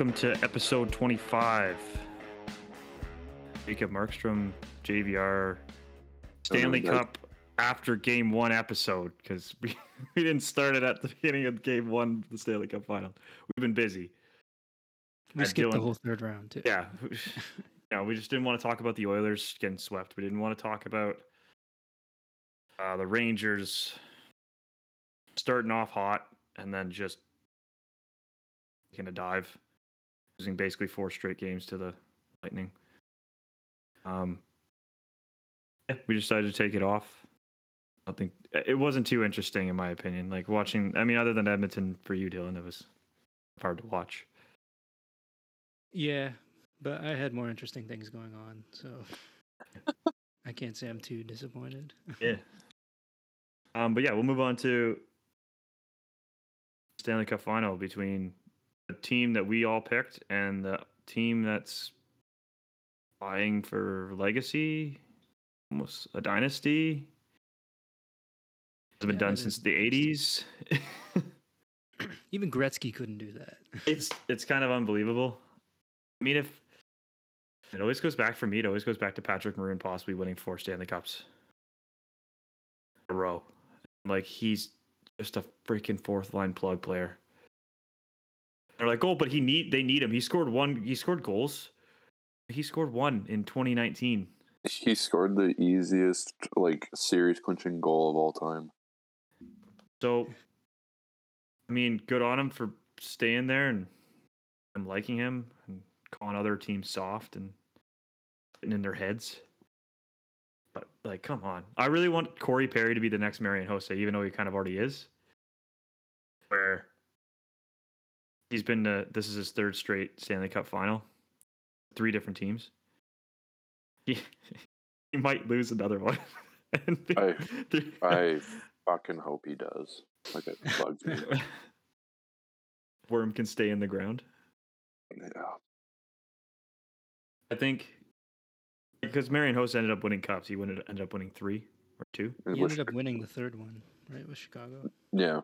guys, and welcome to episode 25. Jacob Markstrom, JVR, Stanley Cup after game one episode because we, we didn't start it at the beginning of game one, the Stanley Cup final. We've been busy. We Uh, skipped the whole third round too. Yeah. yeah, we just didn't want to talk about the Oilers getting swept. We didn't want to talk about uh, the Rangers starting off hot and then just taking a dive, losing basically four straight games to the Lightning. Um, yeah, we decided to take it off. I think it wasn't too interesting in my opinion. Like watching, I mean, other than Edmonton for you, Dylan, it was hard to watch. Yeah, but I had more interesting things going on, so I can't say I'm too disappointed. Yeah. Um, but yeah, we'll move on to Stanley Cup final between the team that we all picked and the team that's vying for legacy, almost a dynasty. It's been Yeah, done since the eighties. Even Gretzky couldn't do that. it's it's kind of unbelievable. I mean, if it always goes back for me, it always goes back to Patrick Maroon possibly winning four Stanley Cups a row. Like he's just a freaking fourth line plug player. They're like, oh, but he need they need him. He scored one. He scored goals. He scored one in 2019. He scored the easiest like series clinching goal of all time. So, I mean, good on him for staying there and and liking him and calling other teams soft and getting in their heads. But like, come on! I really want Corey Perry to be the next Marian Hossa, even though he kind of already is. Where he's been to this is his third straight Stanley Cup final, three different teams. He he might lose another one. I- I fucking hope he does. Like it bugs me. Worm can stay in the ground. Yeah. I think because Marian Hossa ended up winning cups, he ended ended up winning three or two. It He ended up winning the third one, right, with Chicago. Yeah.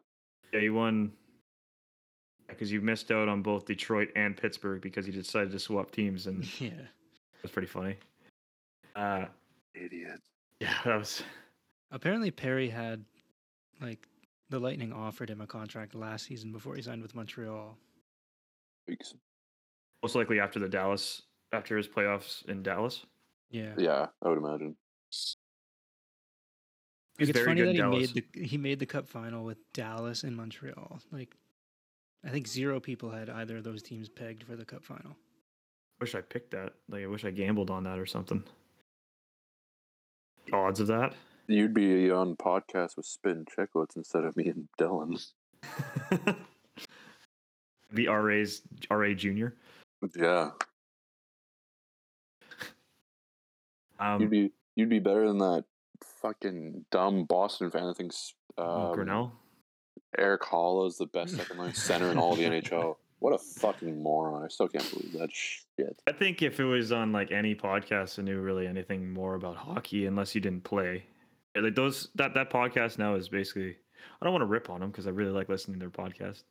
Yeah, he won because you missed out on both Detroit and Pittsburgh because you decided to swap teams, and it Yeah. was pretty funny. Uh, Idiot. yeah, that was Apparently Perry had like the Lightning offered him a contract last season before he signed with Montreal. Weeks. most likely after the Dallas after his playoffs in Dallas. Yeah. Yeah, I would imagine. Like, it's very funny good that he Dallas. made the he made the cup final with Dallas and Montreal. Like I think zero people had either of those teams pegged for the cup final. I wish I picked that. Like I wish I gambled on that or something. The odds of that. You'd be on podcast with Spittin' Chiclets instead of me and Dylan. the RA's RA Junior. Yeah. Um, You'd be you'd be better than that fucking dumb Boston fan that thinks um, Grinnell. Erik Haula is the best second line center in all of the NHL. What a fucking moron. I still can't believe that shit. I think if it was on like any podcast and knew really anything more about hockey, unless you didn't play, like those that that podcast now is basically. I don't want to rip on them because I really like listening to their podcast.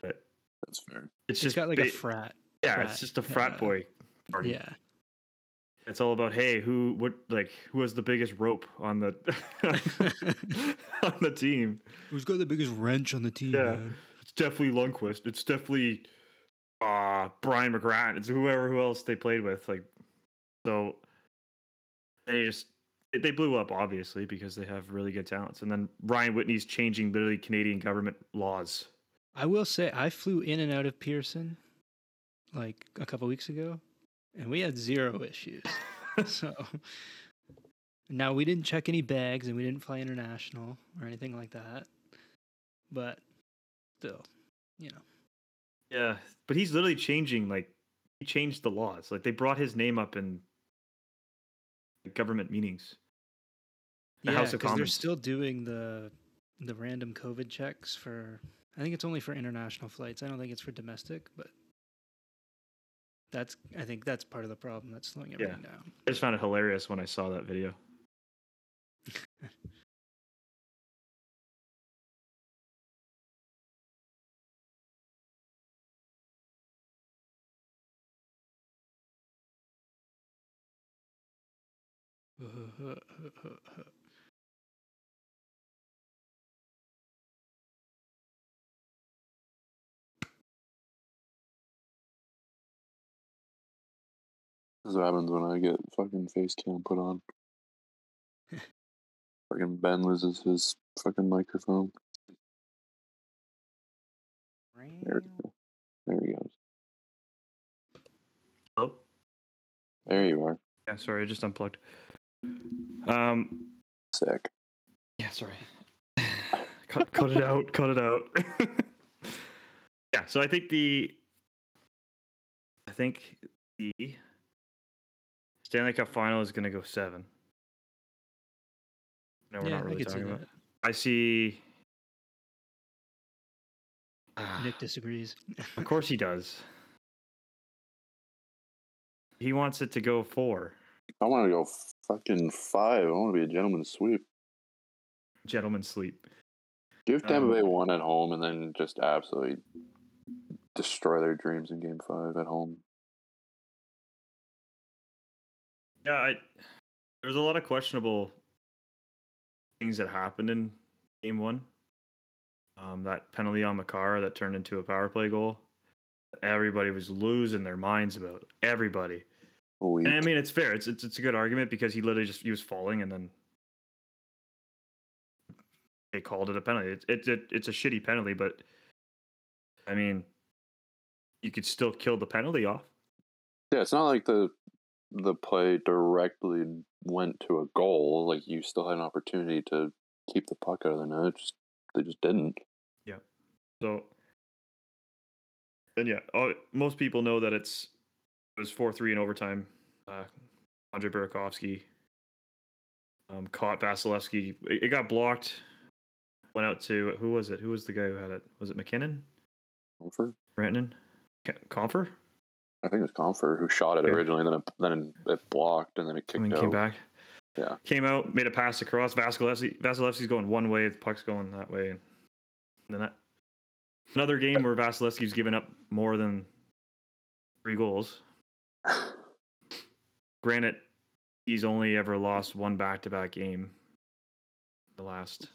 But That's fair. it's It's just got like a frat. yeah, frat, it's just a frat uh, boy party. Yeah. It's all about hey, who what like who has the biggest rope on the on the team. Who's got the biggest wrench on the team? Yeah. man? It's definitely Lundqvist. It's definitely uh Brian McGrath. It's whoever who else they played with. Like so they just they blew up obviously because they have really good talents. And then Ryan Whitney's changing literally Canadian government laws. I will say I flew in and out of Pearson like a couple weeks ago, and we had zero issues. so now we didn't check any bags, and we didn't fly international or anything like that. But still, you know, Yeah, but he's literally changing like he changed the laws. Like they brought his name up in government meetings. The yeah, House of they're still doing the the random COVID checks for. I think it's only for international flights. I don't think it's for domestic, but that's I think that's part of the problem that's slowing everything yeah. down. I just found it hilarious when I saw that video. This is what happens when I get fucking face cam put on. fucking Ben loses his fucking microphone. There, there he goes. Hello? There you are. Yeah, sorry, I just unplugged. Um, Sick. yeah, sorry. cut, cut it out. Cut it out. yeah, so I think the, I think the Stanley Cup final is going to go seven. No, we're yeah, not really I see talking about. that. I see. Ah, Nick disagrees. of course he does. He wants it to go four. I want to go fucking five. I want to be a gentleman's sweep. Gentlemen sleep. Give Tampa Um, Bay one at home and then just absolutely destroy their dreams in game five at home. Yeah, I, there's a lot of questionable things that happened in game one. Um, that penalty on Makar that turned into a power play goal. Everybody was losing their minds about it. everybody. Weak. And I mean, it's fair. It's, it's it's a good argument because he literally just he was falling and then they called it a penalty. It's it's a, it's a shitty penalty, but I mean, you could still kill the penalty off. Yeah, it's not like the the play directly went to a goal. Like you still had an opportunity to keep the puck out of the net. Just they just didn't. Yeah. So, and yeah, most people know that it's it was four three in overtime. Uh, Andre Burakovsky um, caught Vasilevsky. It, it got blocked. Went out to who was it? Who was the guy who had it? Was it MacKinnon? Compher. Rantanen? Compher? I think it was Compher who shot it Okay. originally, then it, then it blocked, and then it I kicked mean, out. came back. Yeah. Came out, made a pass across. Vasilevsky, Vasilevsky's going one way, the puck's going that way. And then that, another game where Vasilevsky's given up more than three goals. Granted, he's only ever lost one back-to-back game. The last,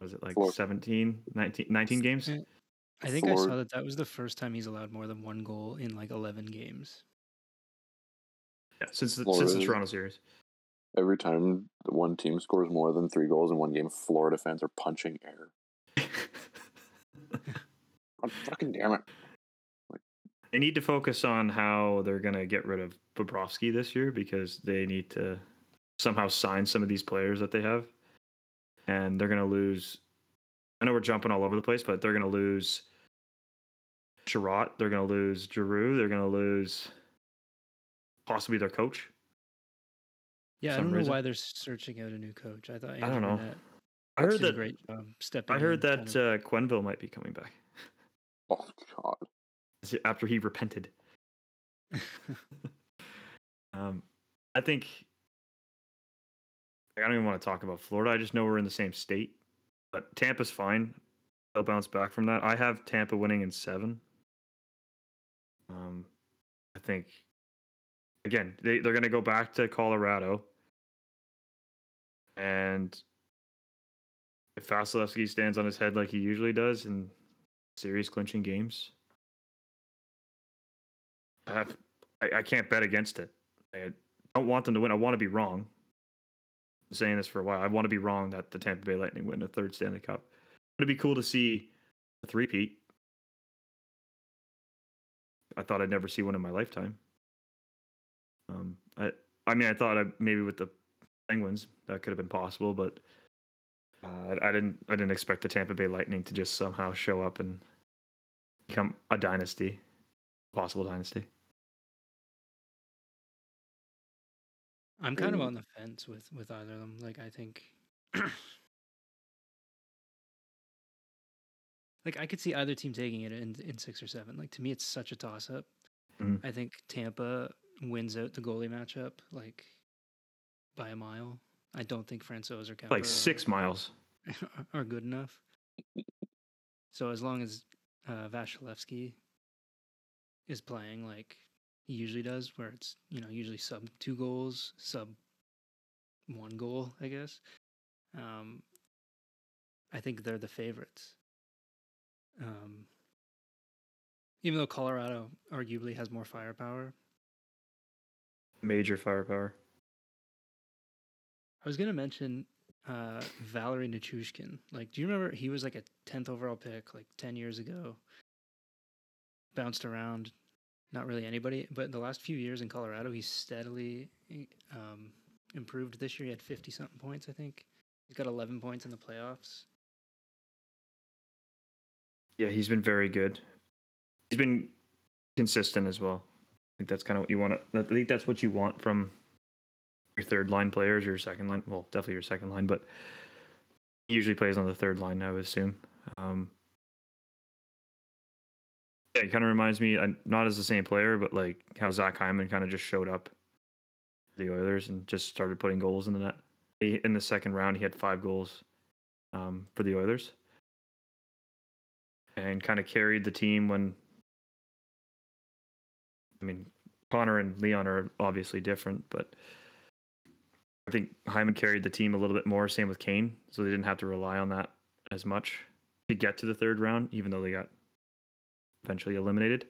was it like Four. 17, 19, 19 games? I think I saw that that was the first time he's allowed more than one goal in like 11 games. Yeah, since the, since the Toronto series. Every time one team scores more than three goals in one game, Florida fans are punching air. God fucking damn it! They need to focus on how they're going to get rid of Bobrovsky this year because they need to somehow sign some of these players that they have. And they're going to lose. I know we're jumping all over the place, but they're going to lose Chiarot. They're going to lose Giroux. They're going to lose possibly their coach. Yeah, I don't know reason. why they're searching out a new coach. I thought I don't know. Brunette I heard did a that. great job stepping. I heard that kind of- uh, Quenneville might be coming back Oh god! after he repented. Um, I think I don't even want to talk about Florida. I just know we're in the same state. But Tampa's fine. They'll bounce back from that. I have Tampa winning in seven. Um, I think again they they're going to go back to Colorado, and if Vasilevsky stands on his head like he usually does in series clinching games, I, I, I can't bet against it. I don't want them to win. I want to be wrong. I'm saying this for a while. I want to be wrong that the Tampa Bay Lightning win a third Stanley Cup. It'd be cool to see a three-peat. I thought I'd never see one in my lifetime. Um, I, I mean, I thought I, maybe with the Penguins that could have been possible, but uh, I, I didn't. I didn't expect the Tampa Bay Lightning to just somehow show up and become a dynasty, possible dynasty. I'm kind of on the fence with with either of them. Like I think like I could see either team taking it in in 6 or 7. Like to me it's such a toss up. Mhm. I think Tampa wins out the goalie matchup like by a mile. I don't think Francois or Kemper Like six miles. are, are good enough. So as long as uh, Vasilevsky is playing like he usually does, where it's you know usually sub two goals, sub one goal, I guess. Um, I think they're the favorites. Um, even though Colorado arguably has more firepower, Major firepower. I was gonna mention uh, Valeri Nichushkin. Like, do you remember he was like a tenth overall pick like ten years ago? Bounced around, not really anybody. But the last few years in Colorado, he's steadily um, improved. This year, he had fifty something points. I think he's got eleven points in the playoffs. Yeah, he's been very good. He's been consistent as well. I think that's kind of what you want to. I think that's what you want from your third line players, your second line. Well, definitely your second line, but he usually plays on the third line. I would assume. Um, yeah, it kind of reminds me, not as the same player, but like how Zach Hyman kind of just showed up the Oilers and just started putting goals in the net. He, in the second round, he had five goals um, for the Oilers and kind of carried the team when. I mean, Connor and Leon are obviously different, but I think Hyman carried the team a little bit more. Same with Kane, so they didn't have to rely on that as much to get to the third round, even though they got eventually eliminated.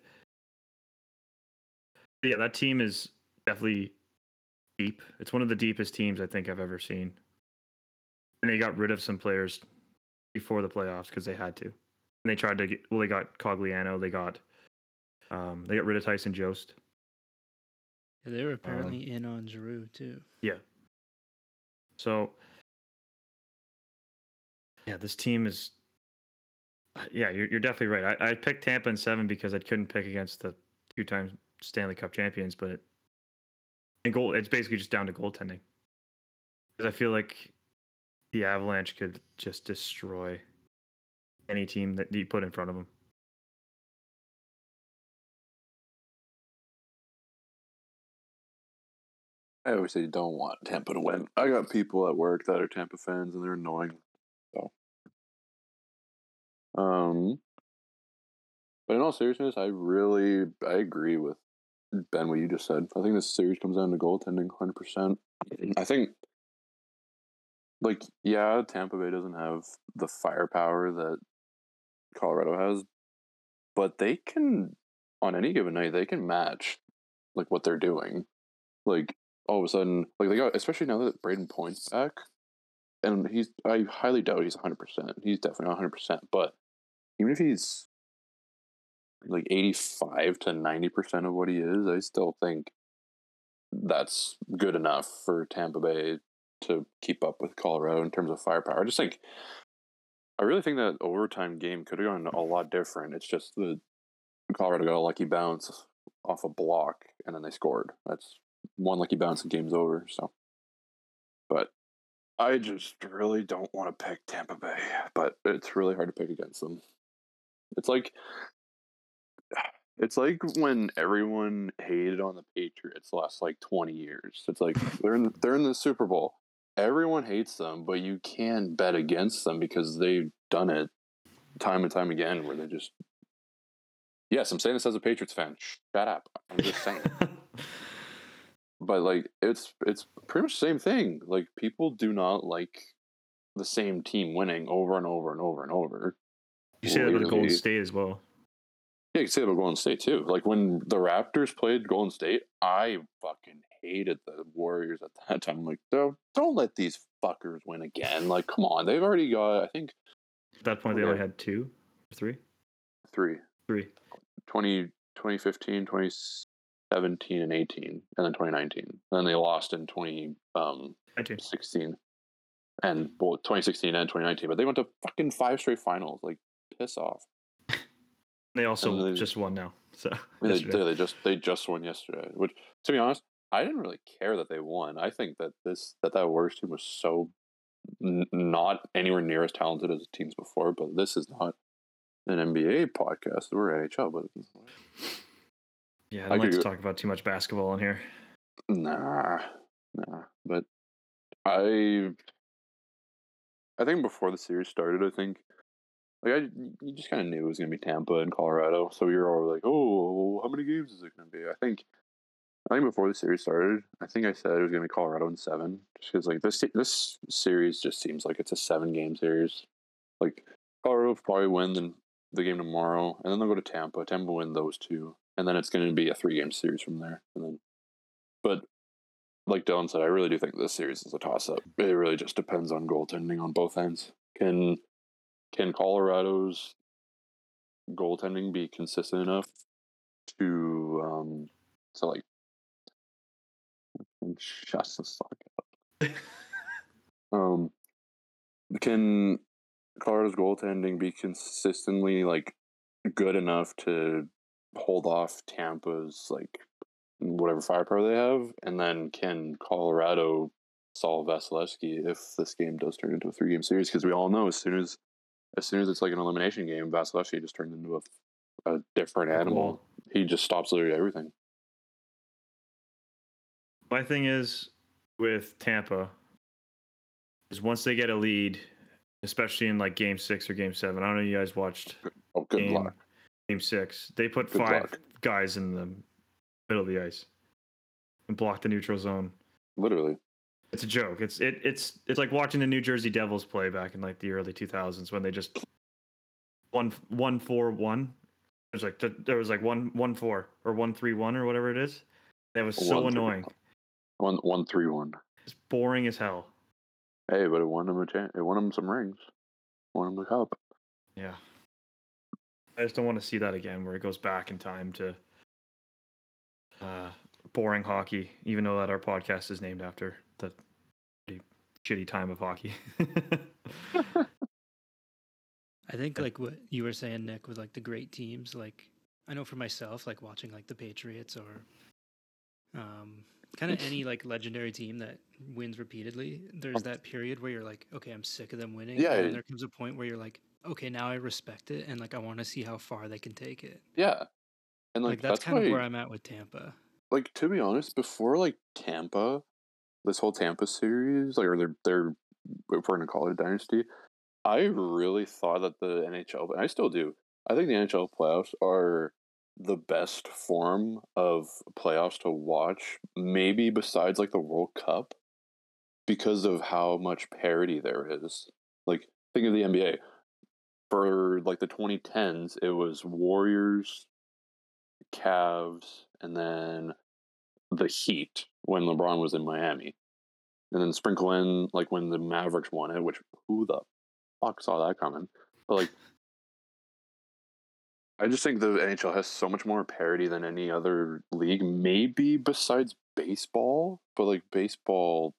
But yeah, that team is definitely deep. It's one of the deepest teams I think I've ever seen. And they got rid of some players before the playoffs because they had to. And they tried to get well, they got Cogliano, they got um, they got rid of Tyson Jost. Yeah, they were apparently in on Giroux too. Yeah. So yeah, this team is uh, yeah, you're you're definitely right. I, I picked Tampa in seven because I couldn't pick against the two time Stanley Cup champions, but it, and goal it's basically just down to goaltending. Because I feel like the Avalanche could just destroy any team that you put in front of them. I always say you don't want Tampa to win. I got people at work that are Tampa fans and they're annoying. So, um, but in all seriousness, I really I agree with Ben what you just said. I think this series comes down to goaltending, hundred percent. I think, like, yeah, Tampa Bay doesn't have the firepower that Colorado has, but they can on any given night they can match like what they're doing. Like all of a sudden, like they got, especially now that Brayden Point's back, and he's, I highly doubt he's 100%. He's definitely not 100%, but even if he's like 85 to 90% of what he is, I still think that's good enough for Tampa Bay to keep up with Colorado in terms of firepower. I just think, I really think that overtime game could have gone a lot different. It's just the Colorado got a lucky bounce off a block and then they scored. That's one lucky bounce and game's over. So, but I just really don't want to pick Tampa Bay, but it's really hard to pick against them. It's like it's like when everyone hated on the Patriots the last like twenty years. It's like they're in they're in the Super Bowl. Everyone hates them, but you can bet against them because they've done it time and time again where they just Yes, I'm saying this as a Patriots fan. Shut up. I'm just saying. but like it's it's pretty much the same thing. Like people do not like the same team winning over and over and over and over. You say that about Golden State as well. Yeah, you can say that about Golden State too. Like when the Raptors played Golden State, I fucking hated the Warriors at that time. I'm like, don't don't let these fuckers win again. Like, come on, they've already got I think At that point, they only had two, three, three. three. 20, 2015, 2017, and 18, and then 2019. And then they lost in 2016 um, 16 and well, 2016 and 2019, but they went to fucking five straight finals. Like, piss off. They also they- just won now. So I mean, they, yesterday. they, they just they just won yesterday. Which, to be honest, I didn't really care that they won. I think that this that that Warriors team was so n- not anywhere near as talented as the teams before. But this is not an NBA podcast. We're NHL, but yeah, I I don't like could to talk about too much basketball in here. Nah, nah. But I, I think before the series started, I think like I, you just kind of knew it was gonna be Tampa and Colorado. So you're all like, oh, how many games is it gonna be? I think, I think before the series started, I think I said it was going to be Colorado in seven, just because like this this series just seems like it's a seven game series. Like Colorado probably win the, the game tomorrow, and then they'll go to Tampa. Tampa win those two, and then it's going to be a three game series from there. And then, but like Dylan said, I really do think this series is a toss up. It really just depends on goaltending on both ends. Can can Colorado's goaltending be consistent enough to um to like shut the fuck up. um can Colorado's goaltending be consistently like good enough to hold off Tampa's like whatever firepower they have, and then can Colorado solve Vasilevsky if this game does turn into a three game series? Because we all know as soon as as soon as it's like an elimination game, Vasilevsky just turns into a, a different animal. He just stops literally everything. My thing is with Tampa is once they get a lead, especially in like game six or game seven. I don't know if you guys watched Oh, good game luck. game six. They put Good five luck. guys in the middle of the ice and block the neutral zone. Literally. It's a joke. It's it it's it's like watching the New Jersey Devils play back in like the early 2000s when they just one one four one. There's like th- there was like one one four or one three one or whatever it is. That was so One, three, annoying. One one three one. It's boring as hell. Hey, but it won him a chance. It won him some rings. Won him the cup. Yeah. I just don't want to see that again where it goes back in time to uh, boring hockey, even though that our podcast is named after the pretty shitty time of hockey. I think like what you were saying, Nick, with like the great teams. Like I know for myself, like watching like the Patriots or um, kind of any like legendary team that wins repeatedly. There's that period where you're like, okay, I'm sick of them winning. Yeah, And there comes a point where you're like, okay, now I respect it, and like I want to see how far they can take it. Yeah. And Like, like, that's, that's, kind why, of where I'm at with Tampa. like to be honest, before like Tampa, this whole Tampa series, like or their their if we're gonna call it a dynasty, I really thought that the NHL, and I still do. I think the NHL playoffs are the best form of playoffs to watch, maybe besides like the World Cup, because of how much parity there is. Like think of the NBA. For like the 2010s, it was Warriors, Cavs, and then the Heat when LeBron was in Miami. And then sprinkle in like when the Mavericks won it, which who the fuck saw that coming? But like I just think the NHL has so much more parity than any other league, maybe besides baseball. But like baseball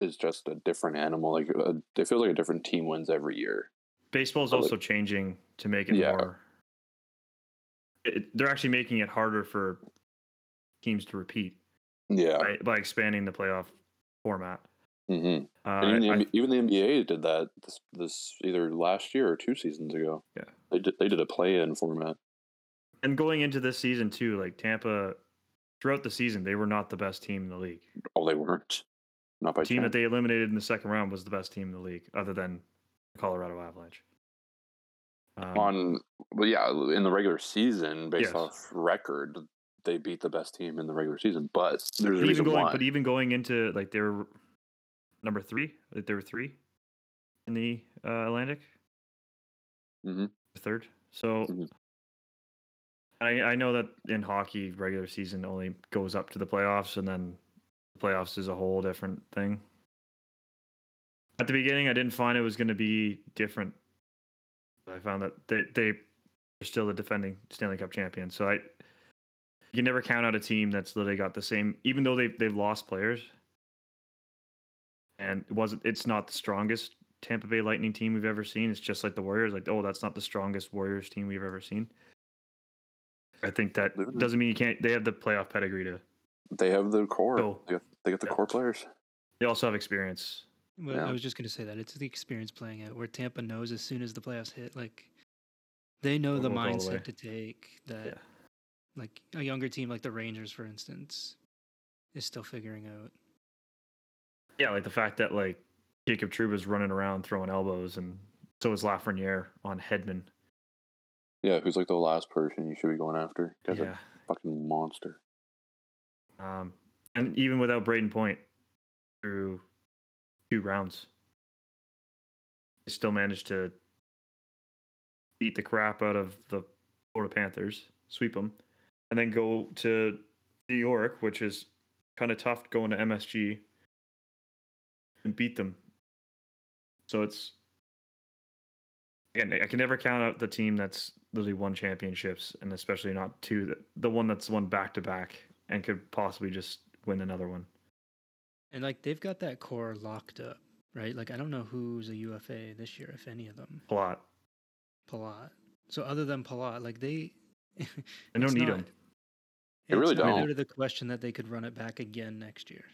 is just a different animal. Like uh, it feels like a different team wins every year. Baseball's But, like- also changing to make it Yeah. more. It, they're actually making it harder for teams to repeat Yeah. by, by expanding the playoff format. Hmm Uh, even, the, I- NBA even the NBA did that this, this either last year or two seasons ago. Yeah. they did. They did a play-in format. and going into this season too, like Tampa, throughout the season, they were not the best team in the league. Oh, they weren't. Not by The team 10. that they eliminated in the second round was the best team in the league, other than the Colorado Avalanche. Um, on. Well, yeah, in the regular season, based Yes. off record, they beat the best team in the regular season. But there's a but reason even going, why. but even going into like they were number three, they were three in the uh, Atlantic, Mhm. third. So Mhm. I I know that in hockey, regular season only goes up to the playoffs, and then the playoffs is a whole different thing. At the beginning, I didn't find it was going to be different. I found that they they are still the defending Stanley Cup champions. So I you can never count out a team that's literally got the same, even though they've they've lost players. And it wasn't it's not the strongest Tampa Bay Lightning team we've ever seen. It's just like the Warriors. Like, oh, that's not the strongest Warriors team we've ever seen. I think that doesn't mean you can't. They have the playoff pedigree to. they have the core. Oh. They, got, they got the Yeah. core players. They also have experience. Well, Yeah. I was just gonna say that it's the experience playing out where Tampa knows as soon as the playoffs hit, like they know They'll the go all the mindset to take that. Yeah. Like a younger team like the Rangers, for instance, is still figuring out. Yeah, like the fact that like Jacob Trouba's running around throwing elbows, and so is Lafreniere on Hedman. Yeah, who's like the last person you should be going after? Guy's Yeah, a fucking monster. Um, and even without Brayden Point through two rounds, they still managed to beat the crap out of the Florida Panthers, sweep them, and then go to New York, which is kind of tough going to MSG and beat them. So it's again, I can never count out the team that's literally won championships, and especially not two. The, the one that's won back to back and could possibly just win another one. And like they've got that core locked up, right? Like I don't know who's a UFA this year, if any of them. A lot. Palat. So other than Palat, like they, I don't need not- them. They really it's not don't. out of the question that they could run it back again next year.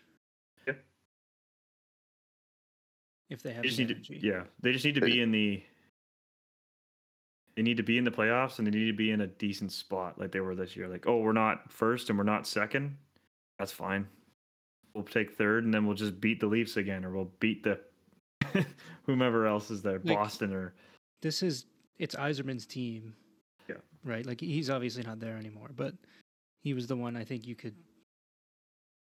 If they have They just the need energy. to, yeah, they just need to be uh, in the. They need to be in the playoffs, and they need to be in a decent spot, like they were this year. Like, oh, we're not first and we're not second. That's fine. We'll take third, and then we'll just beat the Leafs again, or we'll beat the whomever else is there, Like- Boston or This is it's Yzerman's team. Yeah. Right. Like he's obviously not there anymore, but he was the one I think you could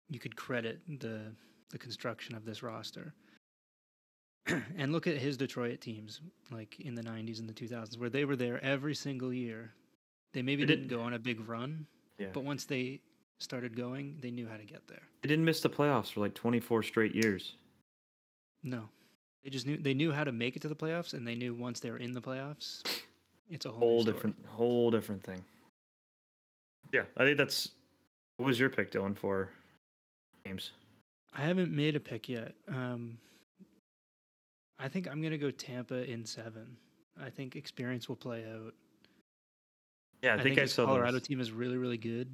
you could credit the the construction of this roster. and look at his Detroit teams, like in the '90s and the 2000s, where they were there every single year. They maybe didn't did- go on a big run, yeah. but once they started going, they knew how to get there. They didn't miss the playoffs for like 24 straight years. No, they just knew they knew how to make it to the playoffs, and they knew once they were in the playoffs, it's a whole, Whole different, whole different thing. Yeah, I think that's. What was your pick, Dylan, for games? I haven't made a pick yet. Um, I think I'm gonna go Tampa in seven. I think experience will play out. Yeah, I, think, I this saw Colorado those. team is really, really good.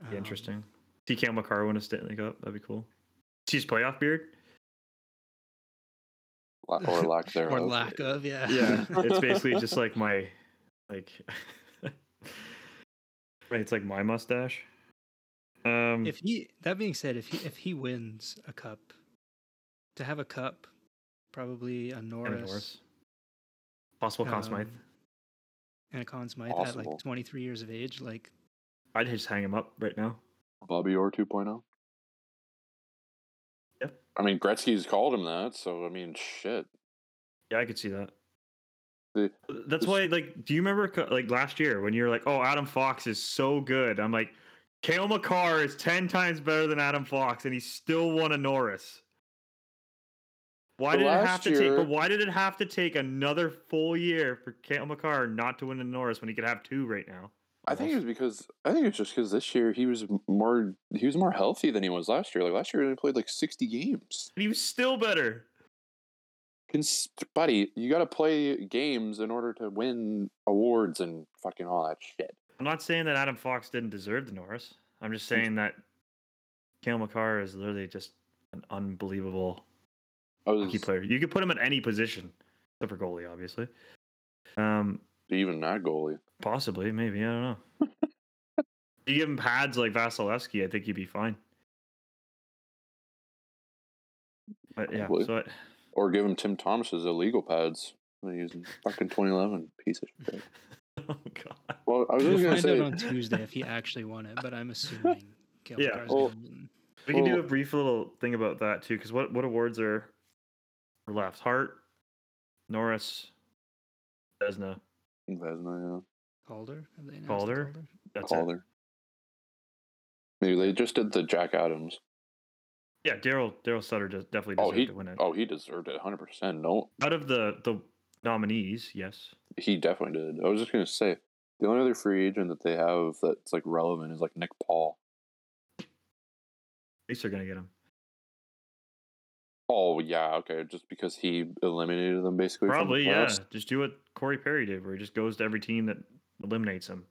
Be Um, interesting. See Cam Makar win a Stanley Cup. That'd be cool. See his playoff beard. La- or lack thereof. or lack of, yeah. Yeah, it's basically just like my, like, right. It's like my mustache. Um, if he, that being said, if he if he wins a cup, to have a cup, probably a and Norris, Norris. possible Conn Smythe. um, and a Conn Smythe at like 23 years of age, like I'd just hang him up right now. Bobby Orr 2.0. Yeah. I mean, Gretzky's called him that, so I mean, shit. Yeah, I could see that. The- That's this- why, like, do you remember like last year when you're like, "Oh, Adam Fox is so good"? I'm like, Cale Makar is ten times better than Adam Fox, and he still won a Norris. Why did it have to take? But why did it have to take another full year for Cale Makar not to win a Norris when he could have two right now? I think it was because I think it's just because this year he was more he was more healthy than he was last year. Like last year, he only played like sixty games. And he was still better. Cons- buddy, you got to play games in order to win awards and fucking all that shit. I'm not saying that Adam Fox didn't deserve the Norris. I'm just saying that Cale Makar is literally just an unbelievable was hockey player. You could put him at any position, except for goalie, obviously. Um, even that goalie. possibly, maybe I don't know. you give him pads like Vasilevsky, I think he'd be fine. But yeah, so I, Or give him Tim Thomas's illegal pads. when he in fucking 2011. Piece of shit. oh god, Well, I was we'll gonna find say, out on Tuesday if he actually won it. But I'm assuming Cale Yeah, well- we can do a brief little thing about that too, because what what awards are are left? Hart, Norris, Vesna, Vesna, yeah. Calder. Have they announced Calder? yeah, That's it. Calder. Maybe they just did the Jack Adams. Yeah, Daryl Daryl Sutter does definitely Oh, deserved he, to win it. oh, he deserved it 100. percent No, Out of the the nominees, yes. he definitely did. I was just gonna say the only other free agent that they have that's like relevant is like Nick Paul. At least they're gonna get him. Oh yeah, okay, just because he eliminated them basically. from the Probably, yeah. Just do what Corey Perry did, where he just goes to every team that eliminates him.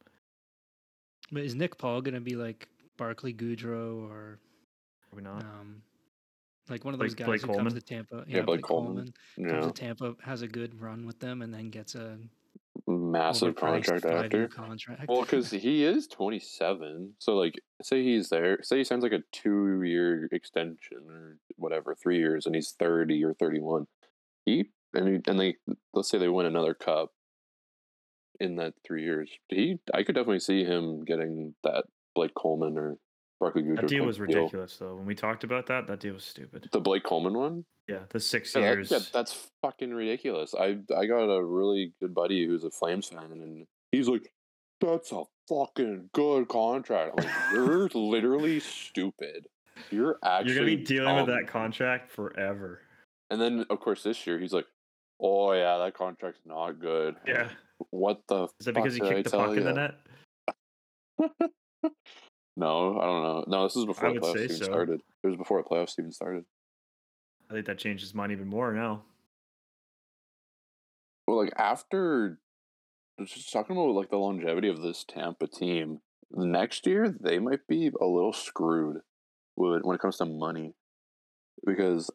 But is Nick Paul gonna be like Barclay Goodrow or Probably not. um, like one of Blake- those guys Blake who Coleman? comes to Tampa? Yeah, Blake Coleman. comes Yeah, to Tampa, has a good run with them, and then gets a massive contract after. Contract. Well, because he is 27. So, like, say he's there, say he signs like a two year extension or whatever, three years, and he's 30 or 31. He, and, he, and they, let's say they win another cup in that three years. He, I could definitely see him getting that Blake Coleman or Barclay That deal was ridiculous, though. When we talked about that, that deal was stupid. The Blake Coleman one. Yeah, the six Yeah, that- years. yeah, that's fucking ridiculous. I I got a really good buddy who's a Flames fan, and he's like, "That's a fucking good contract." I'm like, You're literally stupid. You're actually You're gonna be dealing with that contract forever. And then of course this year he's like, "Oh yeah, that contract's not good." Yeah. What the? Is that because he did I kicked the puck in the net? No, I don't know. No, this is before the playoffs even so. started. It was before the playoffs even started. I think that changed his mind even more now. Well, like after just talking about like the longevity of this Tampa team, next year they might be a little screwed with when it comes to money because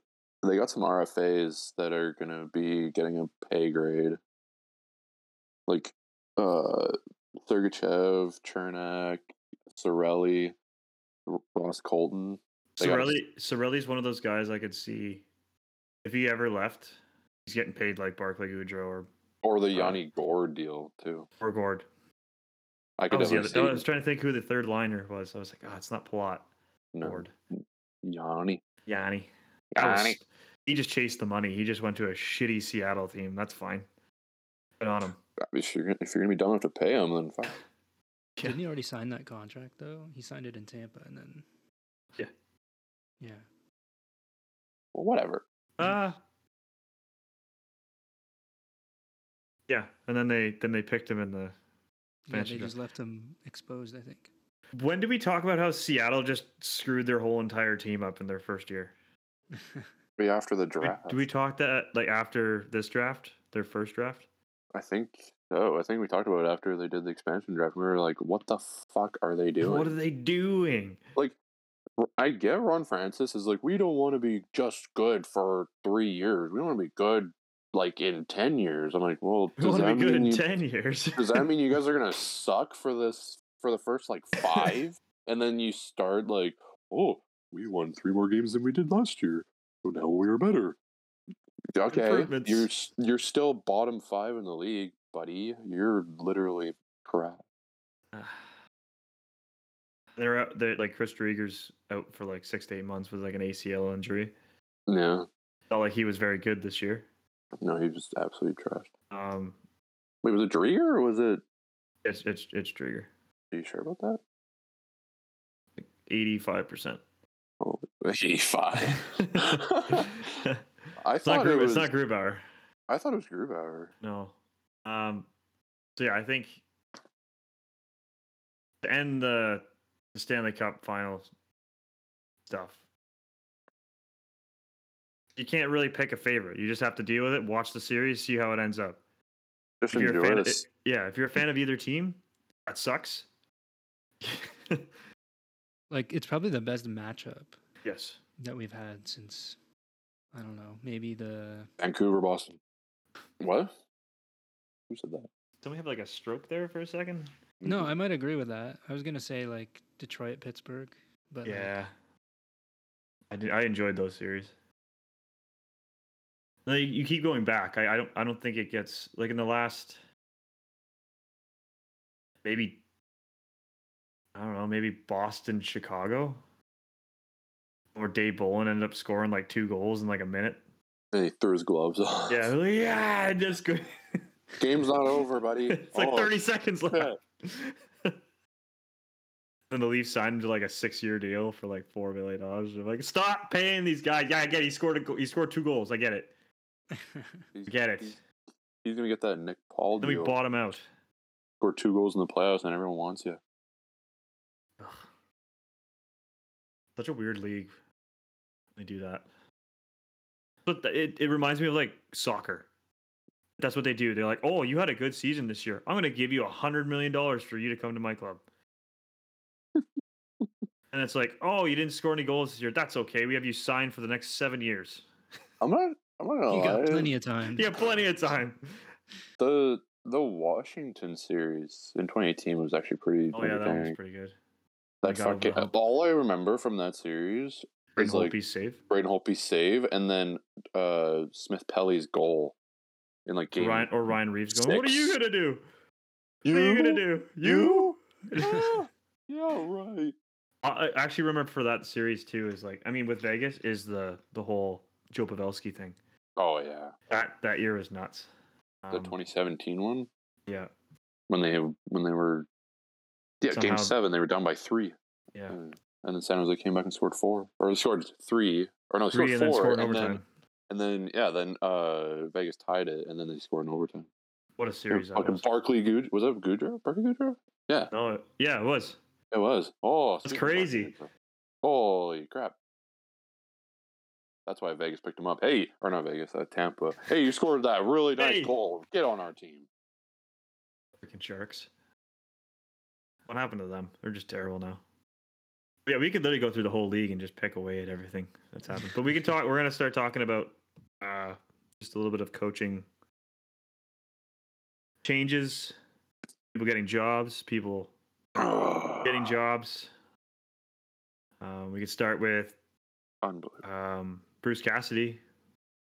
they got some RFAs that are gonna be getting a pay grade, like uh Sergachev, Cernak, Cirelli, Ross Colton. Got- Cirelli, Cirelli's one of those guys I could see if he ever left, he's getting paid like Barclay Goodrow or Or the Uh, Yanni Gourde deal too. or Gourde. I could was other, see I was trying to think who the third liner was. I was like, oh, it's not Palat. no, Gourde. Yanni. Yanni. That was- Yanni. he just chased the money. He just went to a shitty Seattle team. That's fine. Good on him. If you're gonna- if you're gonna be dumb enough to pay him, then fuck. Yeah. Didn't he already sign that contract though? He signed it in Tampa and then. Yeah. Yeah. Well, whatever. Uh yeah, and then they then they picked him in the. Yeah, they draft. just left him exposed. I think. When did we talk about how Seattle just screwed their whole entire team up in their first year? Be after the draft. Did we talk that like after this draft, their first draft? I think so. I think we talked about it after they did the expansion draft. We were like, "What the fuck are they doing?" What are they doing? like, I get Ron Francis is like, "We don't want to be just good for three years. We want to be good like in ten years." I'm like, "Well, We does want to that be good mean you, ten years. does that mean you guys are gonna suck for this for the first like five, and then you start like, oh, we won three more games than we did last year, so now we are better. Okay, you're you're still bottom five in the league, buddy. You're literally crap. they're out. They're like Chris Driedger's out for like six to eight months with like an ACL injury. Yeah, Felt like he was very good this year. no, he was absolutely trashed. Um, Wait, was it Driedger or was it? it's it's it's Driedger, Are you sure about that? eighty five percent. Oh, 85. I It's not thought it was. it's not Grubauer. I thought it was Grubauer. No. Um. So yeah, I think to end the, the Stanley Cup final stuff, you can't really pick a favorite. You just have to deal with it, watch the series, see how it ends up. Just If you're a enjoy fan, of, yeah, if you're a fan of either team, that sucks. like it's probably the best matchup yes. that we've had since I don't know, maybe the Vancouver, Boston. What? Who said that? Don't we have like a stroke there for a second? No, mm-hmm. I might agree with that. I was gonna say like Detroit, Pittsburgh, but like, Yeah. I did, I enjoyed those series. Like you keep going back. I, I don't I don't think it gets like in the last maybe I don't know, maybe Boston, Chicago. Or Dave Bolland ended up scoring like two goals in like a minute. And he threw his gloves off. Yeah, like, yeah, just good. Game's not over, buddy. it's like Oh, 30 seconds left. and the Leafs signed him to like a six-year deal for like four million dollars. They're like, stop paying these guys. Yeah, I get it. He scored a go- he scored two goals. I get it. I get it. He's, he's gonna get that Nick Paul Then we bought him out. Scored two goals in the playoffs, and everyone wants you. Ugh. Such a weird league. They do that. But it, it reminds me of like soccer. That's what they do. They're like, oh, you had a good season this year. I'm going to give you a hundred million dollars for you to come to my club. and it's like, oh, you didn't score any goals this year. That's okay. We have you signed for the next seven years. I'm not. I'm not gonna you got plenty of time. yeah, plenty of time. The the Washington series in 2018 was actually pretty. Oh yeah, that was pretty good. That got over the fucking, all I remember from that series Great is like Holtby save. Braden Holtby's save, and then uh Smith Pelly's goal in like Or game. Ryan, or Ryan Reaves going, what are you to do? What are you to do? You? You? yeah, yeah, right. I actually remember for that series too. Is like I mean with Vegas is the the whole Joe Pavelski thing. Oh yeah, That that year was nuts. the Um, 2017 one Yeah, when they when they were yeah Somehow- game seven they were down by three. yeah. Mm. And then San Jose came back and scored four, or scored three, or no, Three scored and then four, scored and then and then yeah, then uh Vegas tied it, and then they scored in overtime. what a series that Fucking was. Barclay Good was that Goodrow? Barclay Goodrow? Yeah, No, yeah, it was. it was. Oh, That's speaking of Barclay crazy. Holy crap! That's why Vegas picked him up. Hey, or not Vegas, uh, Tampa. Hey, you scored that really nice Hey. goal. Get on our team. Freaking Sharks. What happened to them? They're just terrible now. Yeah, we could literally go through the whole league and just pick away at everything that's happened. But we can talk. We're gonna start talking about uh, just a little bit of coaching changes, people getting jobs, people getting jobs. Um, we could start with Unbelievable. um, Bruce Cassidy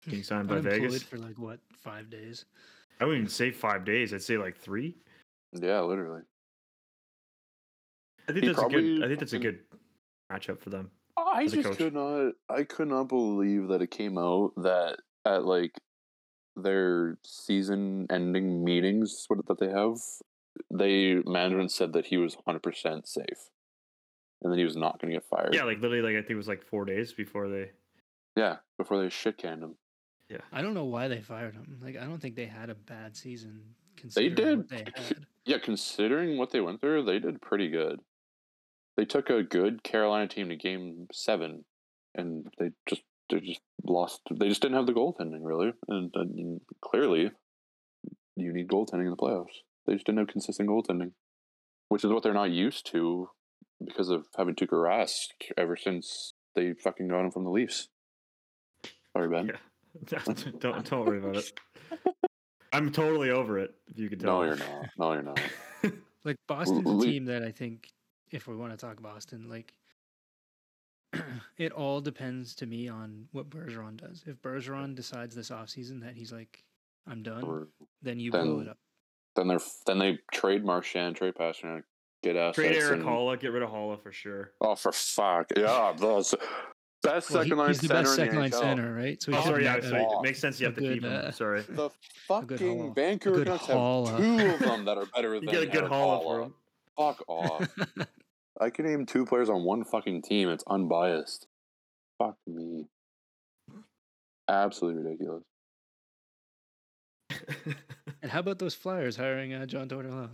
being signed by Vegas. for like what five days? I wouldn't even say five days. I'd say like three. Yeah, literally. I think He that's a good. I think that's a good matchup for them. Oh, I just coach. could not. I could not believe that it came out that at like their season-ending meetings what that they have, they management said that he was 100% safe, and that he was not going to get fired. Yeah, like literally, like I think it was like four days before they. yeah, before they shit canned him. Yeah, I don't know why they fired him. Like I don't think they had a bad season. Considering did. What they had. Yeah, considering what they went through, they did pretty good. They took a good Carolina team to Game Seven, and they just they just lost. They just didn't have the goaltending really, and, and clearly, you need goaltending in the playoffs. They just didn't have consistent goaltending, which is what they're not used to because of having Tuukka Rask ever since they fucking got him from the Leafs. Sorry, Ben. Yeah. don't don't worry about it. I'm totally over it. If you could tell. No, you're not. No, you're not. Like Boston's a team that I think, if we want to talk Boston, like it all depends to me on what Bergeron does. If Bergeron decides this offseason that he's like, I'm done, Or- then you blow then it up. Then they're then they trade Marchand, trade Pastrnak, get assets. Trade Erik and- Haula. Get rid of Haula for sure. Oh, for fuck! Yeah, those best Well, he- second line he's the center best in second line NHL. center, right? So he Oh, should sorry. Yeah, net, sorry. It makes sense. You a have to good, keep him. uh, Sorry. The fucking haul. Vancouver good Canucks have two of them that are better You than get a good Erik Haula for him. Fuck off! I can name two players on one fucking team. It's unbiased. Fuck me. Absolutely ridiculous. and how about those Flyers hiring uh, John Tortorella?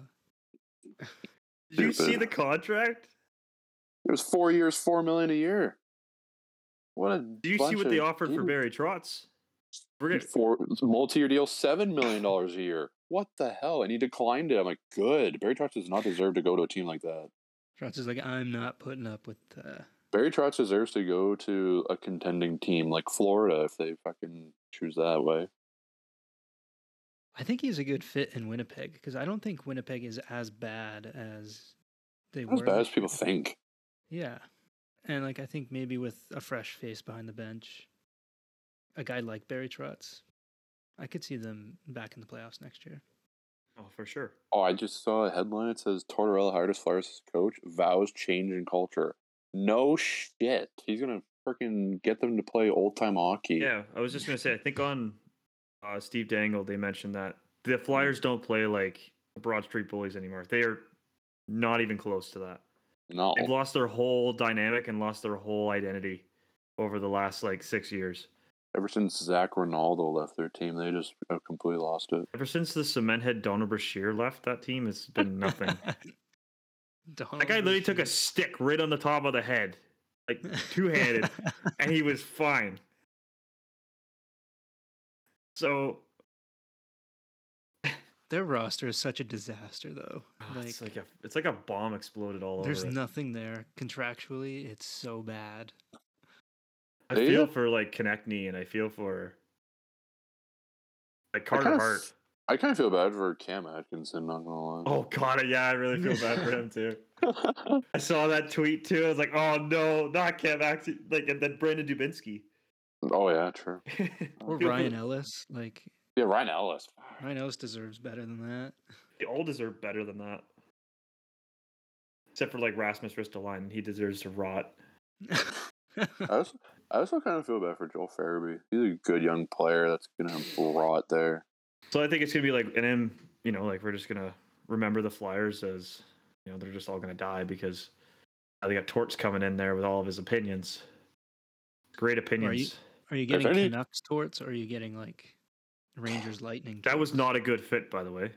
Did you see the contract? It was four years, four million a year. What a Do you see what they of offered for. Barry Trotz? We're gonna, for multi-year deal, seven million dollars a year. What the hell? And he declined it. I'm like, good. Barry Trotz does not deserve to go to a team like that. Trotz is like, I'm not putting up with. Uh, Barry Trotz deserves to go to a contending team like Florida if they fucking choose that way. I think he's a good fit in Winnipeg because I don't think Winnipeg is as bad as they as were. bad as people think. Yeah, and like I think maybe with a fresh face behind the bench, a guy like Barry Trotz, I could see them back in the playoffs next year. Oh, for sure. Oh, I just saw a headline. It says Tortorella hired as Flyers coach, vows change in culture. No shit. He's gonna freaking get them to play old time hockey. Yeah, I was just gonna say. I think on uh, Steve Dangle they mentioned that the Flyers don't play like Broad Street Bullies anymore. They are not even close to that. No. They've lost their whole dynamic and lost their whole identity over the last like six years. Ever since Zac Rinaldo left their team, they just have completely lost it. Ever since the cement head Donald Brashear left, that team it's been nothing. Donald that guy literally took a stick right on the top of the head, like two handed, and he was fine. So Their roster is such a disaster, though. ah, like, it's like a it's like a bomb exploded all there's over. There's nothing there contractually. It's so bad. I They- feel for like Konecny and I feel for like Carter kinda Hart. I kind of feel bad for Cam Atkinson, not gonna lie. Oh god, yeah, I really feel bad for him too. I saw that tweet too. I was like, oh no, not Cam Atkinson. Like and then Brandon Dubinsky. oh yeah, true. Or Ryan Ellis. Like Yeah, Ryan Ellis. Ryan Ellis deserves better than that. They all deserve better than that. except for like Rasmus Ristolainen. He deserves to rot. I also, I also kind of feel bad for Joel Farabee. He's a good young player that's gonna rot there. So I think it's gonna be like, and then you know, like we're just gonna remember the Flyers as you know they're just all gonna die because uh, they got Torts coming in there with all of his opinions. Great opinions. Are you getting any- Canucks torts or are you getting like Rangers Lightning? That was not a good fit, by the way.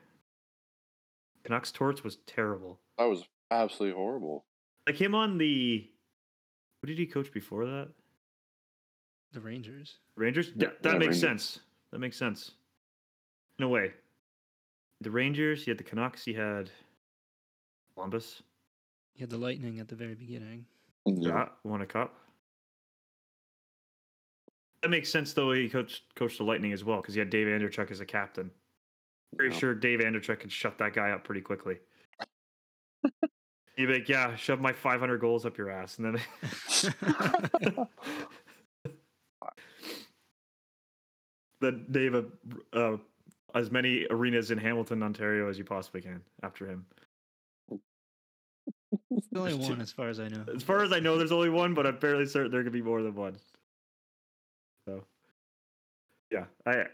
Canucks Torts was terrible. That was absolutely horrible. Like him on the. Who did he coach before that? The Rangers. Rangers? Yeah, Yeah, that yeah, makes Rangers. sense. That makes sense. In a way. The Rangers, you had the Canucks, you had Columbus. You had the Lightning at the very beginning. Yeah, won a cup. That makes sense though. He coached coached the Lightning as well because he had Dave Andreychuk as a captain. Pretty Yeah. sure Dave Andreychuk could shut that guy up pretty quickly. You'd be like, "Yeah, shove my 500 goals up your ass," and then then Dave uh, uh, as many arenas in Hamilton, Ontario as you possibly can after him. There's only There's two- one, as far as I know. As far as I know, there's only one, but I'm fairly certain there could be more than one. So, yeah, I.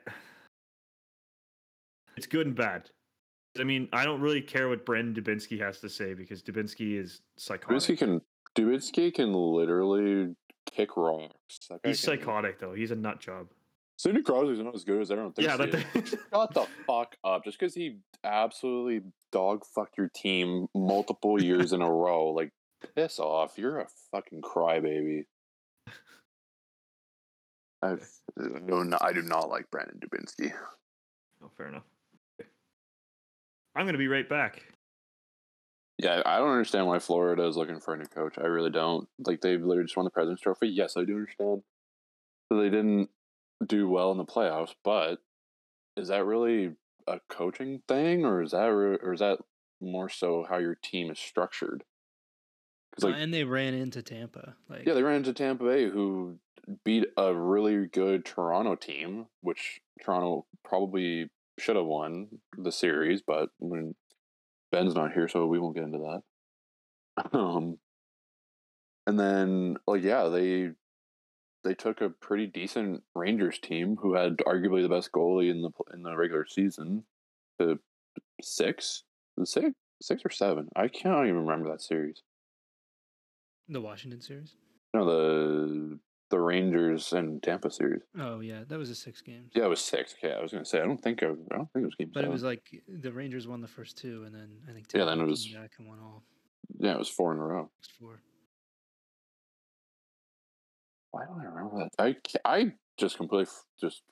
It's good and bad. I mean, I don't really care what Brandon Dubinsky has to say because Dubinsky is psychotic. Dubinsky can Dubinsky can literally kick rocks. He's can- psychotic though. He's a nut job. Sidney Crosby's not as good as everyone thinks. Yeah, he that. is. Shut the fuck up. Just because he absolutely dog fucked your team multiple years in a row, like piss off. You're a fucking crybaby. I uh, no, no, I do not like Brandon Dubinsky. oh, fair enough. I'm gonna be right back. Yeah, I don't understand why Florida is looking for a new coach. I really don't. Like they literally just won the President's Trophy. Yes, I do understand. So they didn't do well in the playoffs, but is that really a coaching thing, or is that re- or is that more so how your team is structured? Uh, like, and they ran into Tampa. Like yeah, they ran into Tampa Bay, who beat a really good Toronto team, which Toronto probably should have won the series, but when Ben's not here, so we won't get into that. Um, and then like yeah, they they took a pretty decent Rangers team who had arguably the best goalie in the in the regular season to six, six, six or seven. I can't even remember that series. the Washington series. No, the the Rangers and Tampa series. Oh yeah, that was a six games. Yeah, it was six. Okay, I was gonna say I don't think I, I don't think it was game But it was like the Rangers won the first two, and then I think Yeah, then it was- back and won all yeah, it was four in a row. four. Why don't I remember that? I I just completely f- just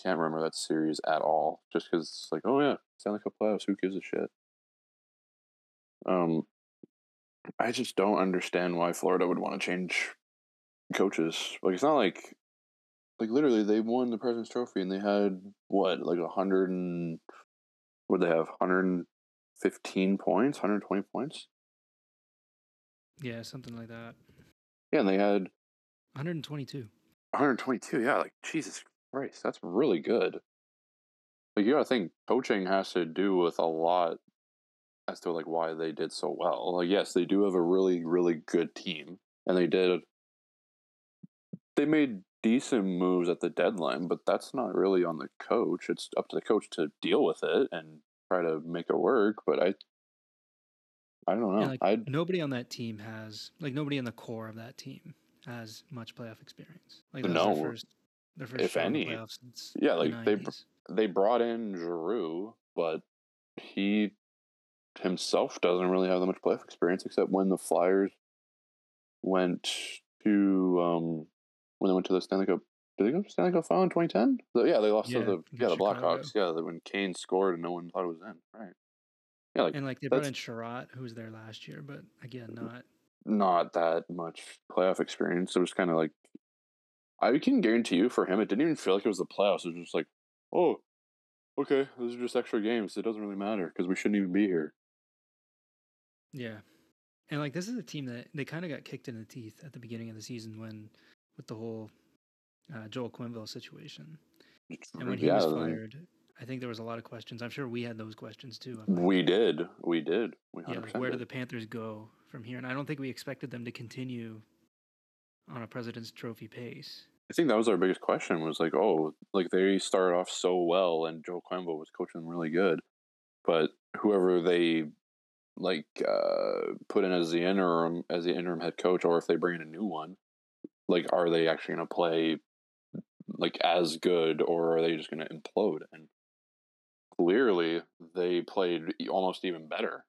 can't remember that series at all. Just because it's like, oh yeah, Stanley Cup playoffs. Who gives a shit? Um, I just don't understand why Florida would want to change coaches. Like it's not like like literally they won the President's Trophy and they had what like a hundred and what they have hundred and fifteen points, hundred twenty points. Yeah, something like that. Yeah, and they had 122. 122. Yeah, like Jesus Christ, that's really good. Like you gotta think coaching has to do with a lot as to like why they did so well. Like yes, they do have a really really good team, and they did. They made decent moves at the deadline, but that's not really on the coach. It's up to the coach to deal with it and try to make it work. But I, I don't know. Yeah, like, I nobody on that team has like nobody in the core of that team has much playoff experience. Like No, their first, their first if the any. playoffs since Yeah, the like, they br- they brought in Giroux, but he himself doesn't really have that much playoff experience except when the Flyers went to um when they went to the Stanley Cup. Did they go to Stanley Cup final in 2010? yeah, they lost Yeah, to the yeah the. Blackhawks. Yeah, when Kane scored and no one thought it was in. Right. Yeah, like and like they brought in Chiarot, who was there last year, but again, not not that much playoff experience. So it was kind of like I can guarantee you for him, it didn't even feel like it was the playoffs. It was just like, oh, okay, those are just extra games. It doesn't really matter because we shouldn't even be here. yeah. And like this is a team that they kind of got kicked in the teeth at the beginning of the season when with the whole uh, Joel Quenneville situation. And when he yeah, was fired, I think there was a lot of questions. I'm sure we had those questions too. like, We did. We did. We yeah, 100% like, where do did. the Panthers go from here? And I don't think we expected them to continue on a President's Trophy pace. I think that was our biggest question was like, oh, like they started off so well and Joe Quenneville was coaching really good. But whoever they like uh put in as the interim as the interim head coach or if they bring in a new one, like are they actually gonna play like as good or are they just gonna implode? And clearly they played almost even better.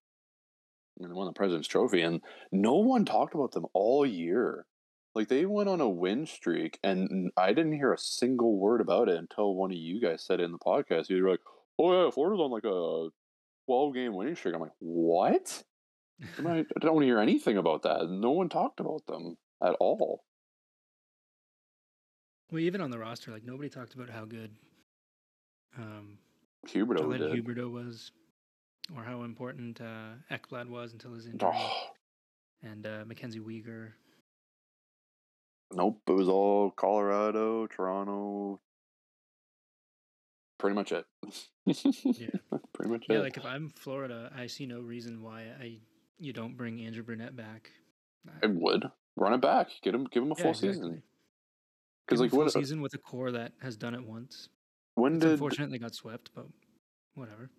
And they won the President's Trophy and no one talked about them all year. Like they went on a win streak, and I didn't hear a single word about it until one of you guys said it in the podcast. You were like, "Oh yeah, Florida's on like a twelve game winning streak." I'm like, "What?" I'm not- I don't hear anything about that. No one talked about them at all. Well, even on the roster, like nobody talked about how good um, Huberdeau. Huberdeau was, or how important uh, Ekblad was until his injury, Oh, and uh, Mackenzie Weegar. nope, it was all Colorado, Toronto. Pretty much it. Yeah. pretty much Yeah, it. like if I'm Florida, I see no reason why I you don't bring Andrew Brunette back. I would run it back. Get him. Give him a Yeah, full exactly. season. Because like what? season with a core that has done it once. When It's did unfortunate they got swept, but whatever.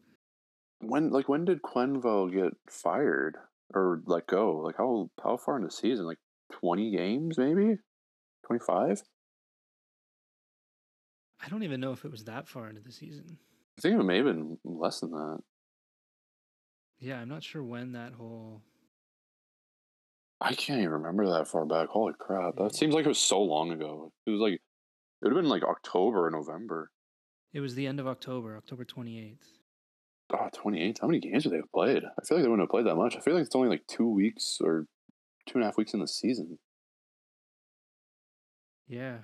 When like when did Quenneville get fired or let go? Like how how far in the season? Like twenty games, maybe twenty five. I don't even know if it was that far into the season. I think it may have been less than that. Yeah, I'm not sure when that whole I can't even remember that far back. Holy crap! That seems like it was so long ago. It was like it would have been like October or November. it was the end of October, October 28th. Oh, 28. How many games do they have played? I feel like they wouldn't have played that much. I feel like it's only like two weeks or two and a half weeks in the season. Yeah.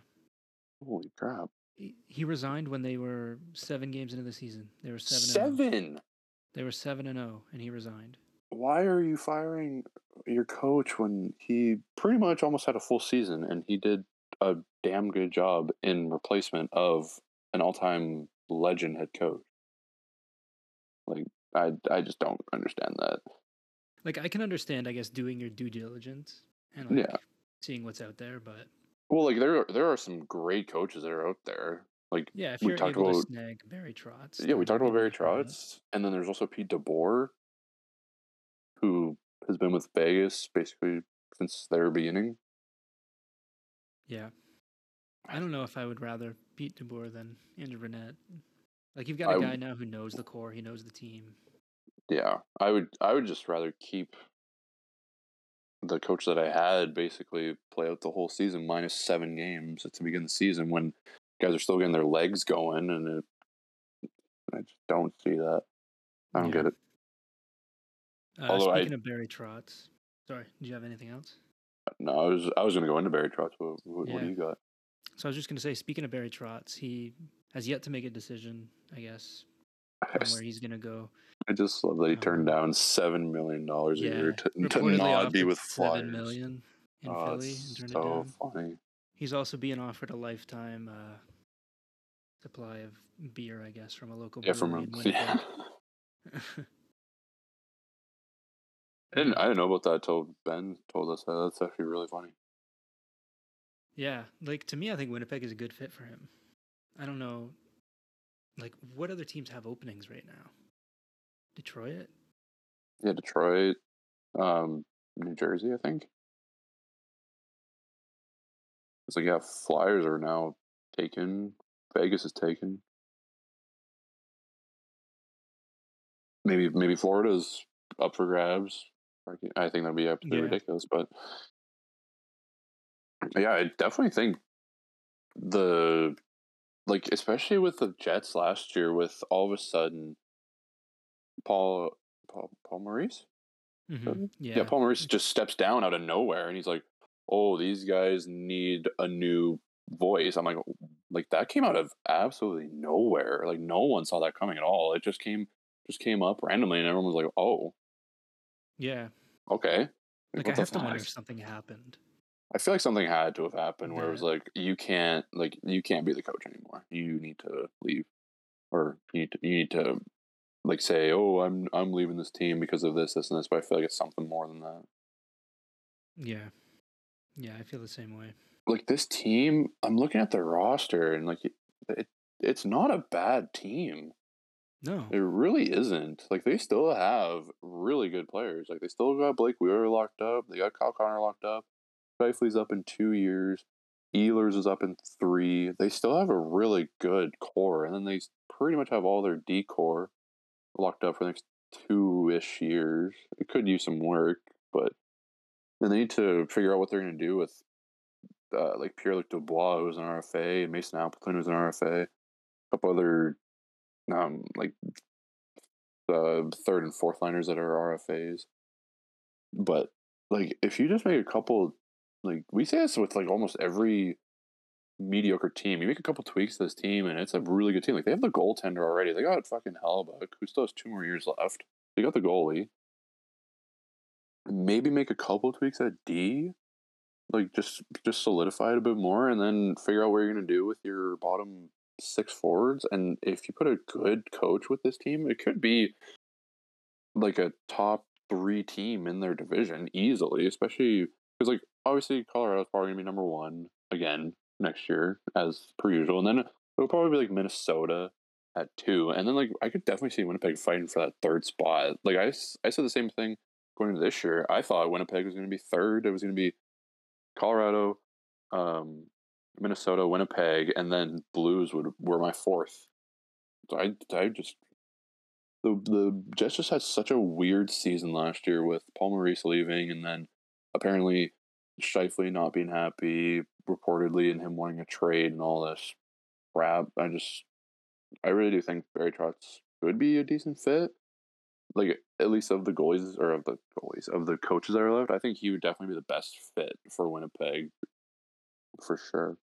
Holy crap! He, he resigned when they were 7 games into the season. They were 7 Seven. They were 7 and 0 and he resigned. why are you firing your coach when he pretty much almost had a full season and he did a damn good job in replacement of an all-time legend head coach? Like I I just don't understand that. Like I can understand I guess doing your due diligence and like Yeah. seeing what's out there, but Well, like there are, there are some great coaches that are out there. Like yeah, if We you're talked about- to snag Barry Trotz. yeah, we talked about Barry. Trotz, and then there's also Pete DeBoer, who has been with Vegas basically since their beginning. Yeah. I don't know if I would rather Pete DeBoer than Andrew Brunette. Like you've got I a w- guy now who knows the core, he knows the team. Yeah, I would I would just rather keep the coach that I had basically play out the whole season minus seven games at the beginning of the season when guys are still getting their legs going and it, I just don't see that. I don't Yeah. get it. Uh, Although I- speaking of Barry Trotz, sorry, do you have anything else? No, I was I was going to go into Barry Trotz. What, what, what do you got? So I was just going to say, speaking of Barry Trotz, he has yet to make a decision, I guess, on where he's going to go. I just love that he Um, turned down seven million dollars a Yeah, year to, to not be with seven Flyers. million in Oh, Philly and so funny. He's also being offered a lifetime uh, supply of beer, I guess, from a local Yeah, from brewery in Yeah. I didn't I didn't know about that till Ben told us that. That's actually really funny. Yeah, like to me, I think Winnipeg is a good fit for him. I don't know, like what other teams have openings right now? Detroit. Yeah, Detroit, um, New Jersey, I think. It's like yeah, Flyers are now taken. Vegas is taken. Maybe maybe Florida's up for grabs. I think that'd be absolutely Yeah. ridiculous, but yeah, I definitely think the like especially with the Jets last year, with all of a sudden Paul Paul Paul Maurice hmm yeah. Yeah, Paul Maurice just steps down out of nowhere and he's like, "Oh, these guys need a new voice." I'm like, like that came out of absolutely nowhere. Like no one saw that coming at all. It just came just came up randomly and everyone was like, "Oh, yeah. okay." Like what I have to wonder if something happened. I feel like something had to have happened where it was like, "You can't like you can't be the coach anymore. You need to leave." or you need to, you need to like say, oh, I'm I'm leaving this team because of this, this, and this. But I feel like it's something more than that. Yeah. Yeah, I feel the same way. Like this team, I'm looking at the roster and like it, it's not a bad team. No. It really isn't. Like they still have really good players. Like they still got Blake Wheeler locked up. They got Kyle Connor locked up. Scheifele's up in two years. Ehlers is up in three. They still have a really good core, and then they pretty much have all their D core locked up for the next two ish years. It could use some work, but then they need to figure out what they're going to do with uh, like Pierre Luc Dubois, who's an RFA, and Mason Appleton, who's an RFA, a couple other um, like the third and fourth liners that are RFAs. But like, if you just make a couple, like we say this with like almost every mediocre team, you make a couple tweaks to this team, and it's a really good team. Like they have the goaltender already. They got fucking Hellebuyck, who still has two more years left. They got the goalie. Maybe make a couple tweaks at D, like just just solidify it a bit more, and then figure out what you're gonna do with your bottom six forwards. And if you put a good coach with this team, it could be like a top three team in their division easily, especially because like obviously Colorado's probably gonna be number one again next year as per usual, and then it'll probably be like Minnesota at two, and then like I could definitely see Winnipeg fighting for that third spot. Like I, I said the same thing going into this year. I thought Winnipeg was going to be third. It was going to be Colorado, um, Minnesota, Winnipeg, and then Blues would were my fourth. So I, I just the the Jets just had such a weird season last year with Paul Maurice leaving, and then apparently Scheifele not being happy, reportedly, and him wanting a trade and all this crap. I just, I really do think Barry Trotz could be a decent fit. Like at least of the goalies or of the goalies of the coaches that are left, I think he would definitely be the best fit for Winnipeg, for sure.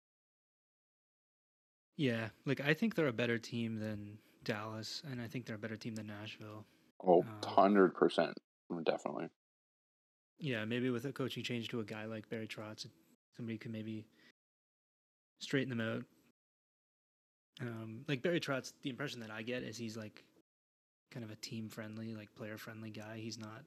Yeah, like I think they're a better team than Dallas, and I think they're a better team than Nashville. Oh, Um, hundred percent, definitely. Yeah, maybe with a coaching change to a guy like Barry Trotz, somebody could maybe straighten them out. Um, like Barry Trotz, the impression that I get is he's like kind of a team friendly, like player friendly guy. He's not.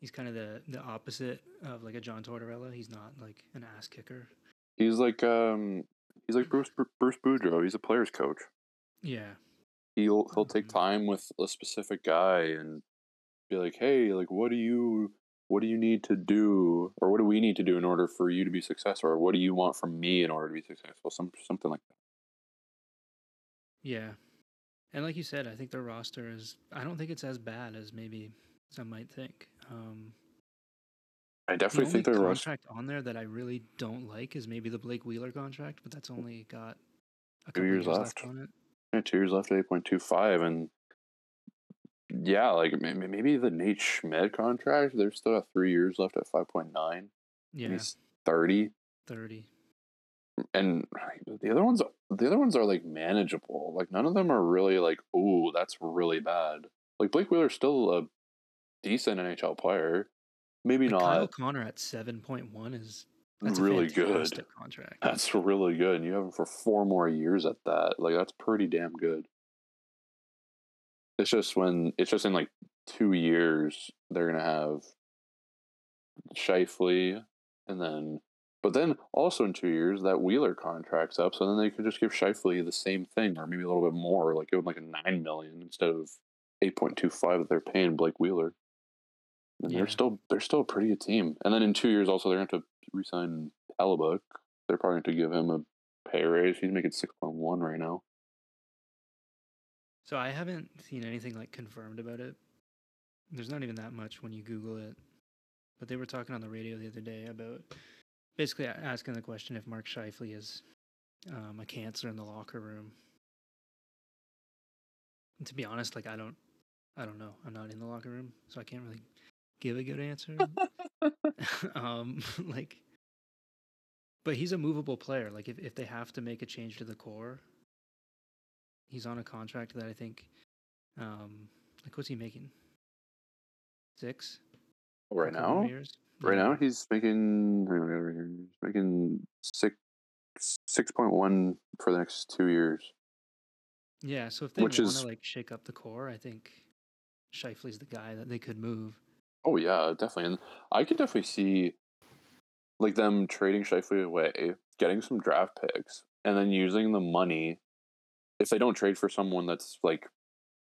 He's kind of the the opposite of like a John Tortorella. He's not like an ass kicker. He's like um, he's like Bruce Bruce Boudreau. He's a player's coach. Yeah, He'll he'll take Mhm. time with a specific guy and be like, hey, like what do you what do you need to do, or what do we need to do in order for you to be successful, or what do you want from me in order to be successful? Some something like that. yeah, and like you said, I think their roster is. I don't think it's as bad as maybe some might think. Um, I definitely only think rust. contract on there that I really don't like is maybe the Blake Wheeler contract, but that's only got a Two years years, left. left. on it. Yeah, two years left at eight point two five, and yeah, like may- may- maybe the Nate Schmidt contract. There's still got three years left at five point nine. Yeah, He's thirty, thirty. and the other ones, the other ones are like manageable. Like none of them are really like, oh, that's really bad. Like Blake Wheeler's still a decent NHL player. Maybe Like Kyle not Connor at seven point one is that's really good. contract. That's really good. And you have him for four more years at that. Like that's pretty damn good. It's just when it's just in like two years they're gonna have Scheifele and then but then also in two years that Wheeler contract's up, so then they could just give Scheifele the same thing or maybe a little bit more, like give him like a nine million instead of eight point two five that they're paying Blake Wheeler. And Yeah. they're still they're still a pretty good team. And then in two years also they're gonna have to resign Hellebuyck. They're probably going to give him a pay raise. He's making six point one right now. So I haven't seen anything like confirmed about it. There's not even that much when you Google it. But they were talking on the radio the other day about basically asking the question if Mark Scheifele is um, a cancer in the locker room. And to be honest, like I don't, I don't know. I'm not in the locker room, so I can't really give a good answer. um, like, but he's a movable player. Like if if they have to make a change to the core, he's on a contract that I think, um, like what's he making? Six right now, years? right now he's making hang on, over here. He's making six six point one for the next two years. Yeah, so if they want to like shake up the core, I think Scheifele's the guy that they could move. Oh yeah, definitely. And I could definitely see like them trading Scheifele away, getting some draft picks, and then using the money if they don't trade for someone that's like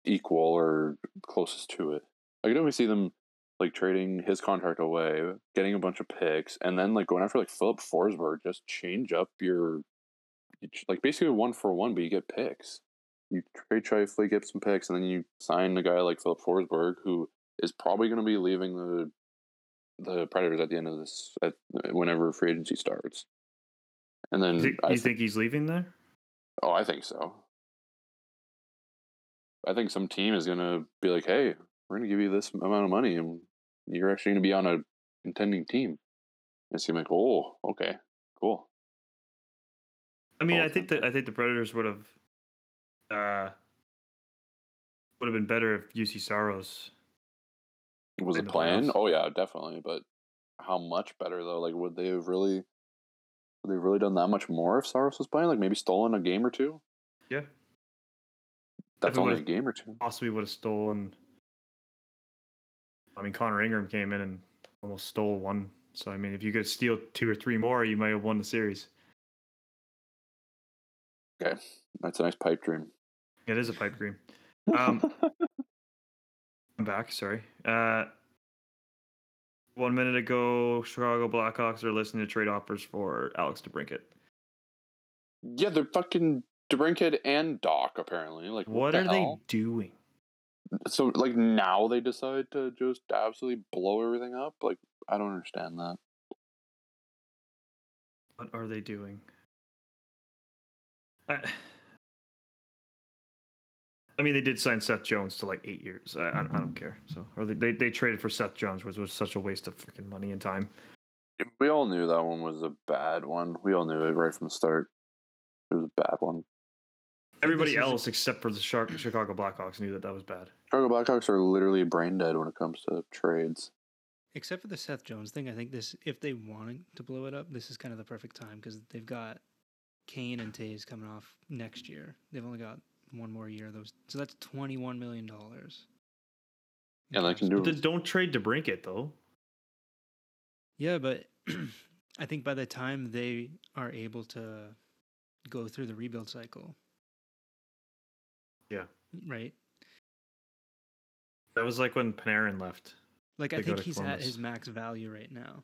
equal or closest to it. I could definitely see them like trading his contract away, getting a bunch of picks, and then like going after like Filip Forsberg, just change up your like basically one for one, but you get picks. You trade Scheifele, get some picks, and then you sign a guy like Filip Forsberg, who is probably going to be leaving the the Predators at the end of this, at whenever free agency starts. And then You, I you think he's leaving there? oh, I think so. I think some team is going to be like, "Hey, we're going to give you this amount of money, and you're actually going to be on a contending team." And going like, "Oh, okay, cool." I mean, I think that I think the Predators would have uh would have been better if Juuse Saros. Was the plan? Oh yeah, definitely. But how much better though? Like, would they have really? Would they have really done that much more if Saros was playing? Like maybe stolen a game or two. Yeah, That's only a game or two. possibly would have stolen. I mean, Connor Ingram came in and almost stole one. So I mean, if you could steal two or three more, you might have won the series. Okay, that's a nice pipe dream. It is a pipe dream. Um, I'm back. Sorry. Uh, one minute ago, Chicago Blackhawks are listening to trade offers for Alex DeBrincat. yeah, they're fucking DeBrincat and Dach apparently. Like, What, the are they doing? So like now they decide to just absolutely blow everything up. Like I don't understand that. What are they doing? I, I mean, they did sign Seth Jones to like eight years. I, I, I don't care. So, or they, they they traded for Seth Jones, which was such a waste of freaking money and time. We all knew that one was a bad one. We all knew it right from the start. It was a bad one. Everybody this is- else except for the Shark, Chicago Blackhawks knew that that was bad. Chicago Blackhawks are literally brain dead when it comes to trades. Except for the Seth Jones thing, I think this if they wanted to blow it up, this is kind of the perfect time because they've got Kane and Toews coming off next year. They've only got one more year. of Those so that's twenty one million dollars. Yeah, they can do But then don't trade DeBrincat though. Yeah, but I think by the time they are able to go through the rebuild cycle, Yeah. right? That was like when Panarin left. Like I think to he's at his max value right now.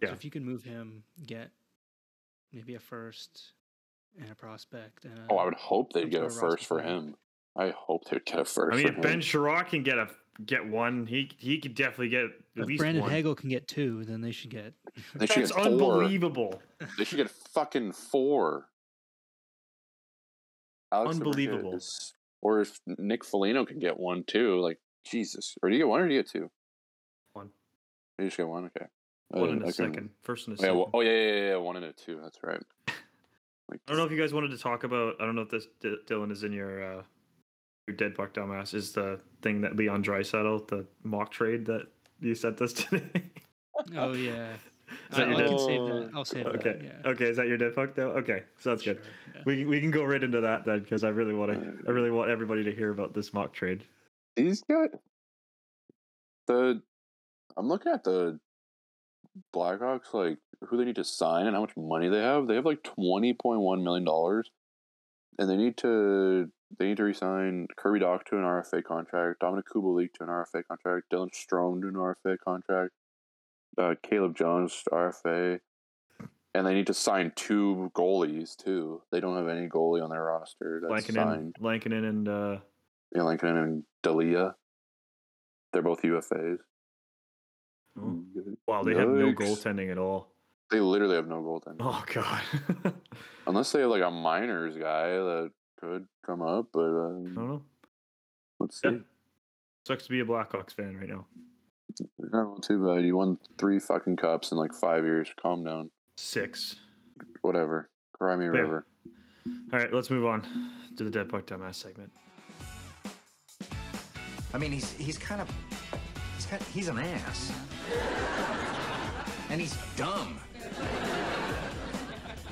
Yeah. So if you can move him, get maybe a first and a prospect. And Oh, a- I would hope they'd get a sort of first for him. I hope they'd get a first. I mean, for if Ben him. Chiarot can get a get one, he he could definitely get at If least Brandon one. Hagel can get two, then they should get. they should That's get four. unbelievable. They should get fucking four. Alex Unbelievable. is- or if Nick Foligno can get one too, like Jesus. Or do you get one or do you get two? One. You just get one, okay. One in a I can- second. First and a Oh, yeah, second. well, oh yeah, yeah, yeah, yeah, one and a two. That's right. Like, I don't know if you guys wanted to talk about. I don't know if this D- Dylan is in your uh, your dead buck dumbass. Is the thing that Leon Draisaitl, the mock trade that you sent us today? Oh yeah, Is that I, your I dead? can save that. I'll save it. Okay. that. Yeah. Okay. Is that your dead fuck though? Okay. So that's good. Yeah. We we can go right into that then because I really want to. I really want everybody to hear about this mock trade. He's got the. I'm looking at the Blackhawks, like who they need to sign and how much money they have. They have like twenty point one million dollars, and they need to they need to resign Kirby Dach to an RFA contract, Dominik Kubalik to an RFA contract, Dylan Strome to an RFA contract, uh, Caleb Jones RFA, and they need to sign two goalies too. They don't have any goalie on their roster that's Lankinen, signed. Lankinen, and uh, Yeah, Lincoln and Delia. They're both UFAs. oh, wow, they have no goaltending at all. They literally have no goaltending. Oh god. Unless they have like a minors guy that could come up, but I um, don't know. let's see. Yeah. Sucks to be a Blackhawks fan right now. Not too bad. You won three fucking cups in like five years. Calm down. Six. Whatever. Cry me a river. All right, let's move on to the dead buck dumbass segment. I mean, he's he's kind of he's kind he's an ass, and he's dumb.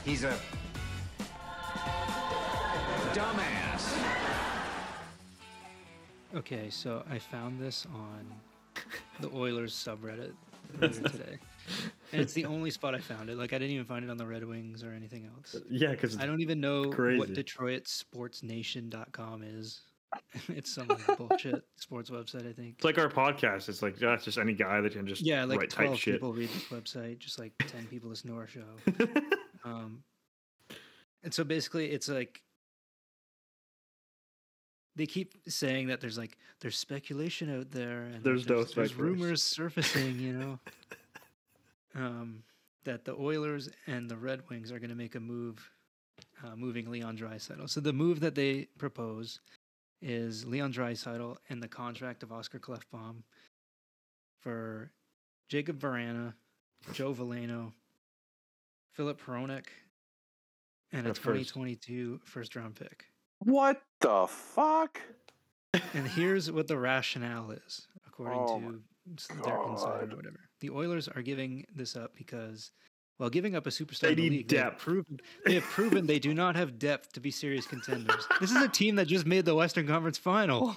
He's a dumbass. Okay, so I found this on the Oilers subreddit earlier today. And it's the only spot I found it. Like I didn't even find it on the Red Wings or anything else. Yeah, because I don't even know Crazy. what DetroitSportsNation.com is. it's some like bullshit sports website, I think. it's like our podcast. It's like yeah, just any guy that can just Yeah, like write twelve people read this website, just like ten people listen to our show. Um, and so basically, it's like they keep saying that there's like there's speculation out there, and There's no there's, there's rumors surfacing, you know, um, that the Oilers and the Red Wings are going to make a move, uh, moving Leon Draisaitl. So the move that they propose is Leon Draisaitl and the contract of Oscar Klefbom for Jakub Vrana, Joe Veleno, Filip Hronek, and a A first. 2022 first round pick. What the fuck? And here's what the rationale is, according Oh to s- their insider or whatever. The Oilers are giving this up because, well, giving up a superstar They in the need league, they have depth. proven they have proven they do not have depth to be serious contenders. This is a team that just made the Western Conference Final.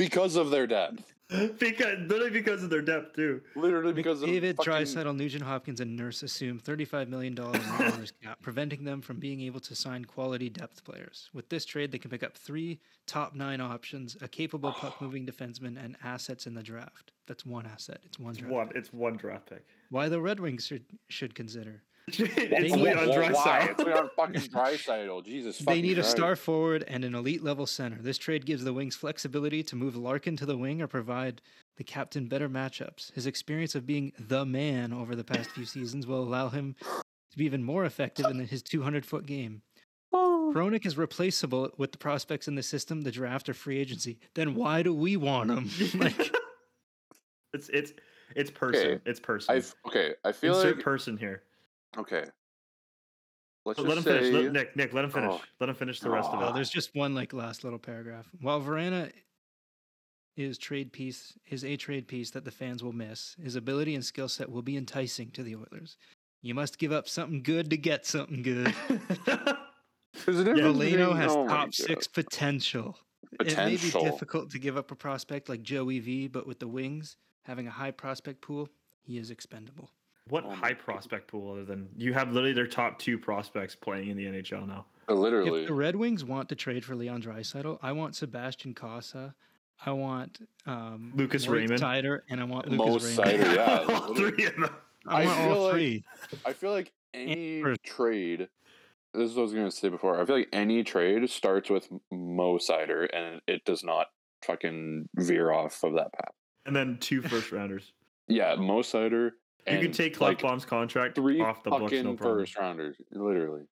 Because of their depth. because literally because of their depth too. Literally because David, of fucking... Draisaitl, Nugent Hopkins, and Nurse assume $35 million in the cap, preventing them from being able to sign quality depth players. With this trade, they can pick up three top nine options, a capable puck-moving defenseman, and assets in the draft. That's one asset. It's one It's draft. one. It's one draft pick. Why the Red Wings should should consider? It's need- Leon Well, why? Draisaitl. It's Leon fucking Draisaitl. Oh, Jesus They fucking need a star forward and an elite level center. This trade gives the Wings flexibility to move Larkin to the wing or provide the captain better matchups. His experience of being the man over the past few seasons will allow him to be even more effective in his 200 foot game. Oh. Hronek is replaceable with the prospects in the system, the draft, or free agency. Then why do we want him? like, It's it's it's person. Okay, It's person. I've okay. I feel Insert like person here. Okay. Let's But just let him say finish. Let, Nick, Nick, let him finish. Oh. Let him finish the rest of Oh. it. there's just one like last little paragraph. While Vrana is trade piece is a trade piece that the fans will miss. His ability and skill set will be enticing to the Oilers. You must give up something good to get something good. There's Veleno between- has oh top six potential. It may be difficult to give up a prospect like Joey V, but with the Wings having a high prospect pool, he is expendable. What Oh my high God. prospect pool other than you have literally their top two prospects playing in the NHL now? Uh, Literally. If the Red Wings want to trade for Leon Draisaitl, I want Sebastian Cossa, I want um, Lucas Moritz Raymond. Seider, and I want Mo Lucas Raymond. Seider, yeah, all three of them. I I want feel all like- three. I feel like any trade. This is what I was gonna say before. I feel like any trade starts with Mo Seider, and it does not fucking veer off of that path. And then two first rounders. Yeah, Mo Seider. You and could take like Klefbom's contract three off the books, fucking no problem. first rounders, literally.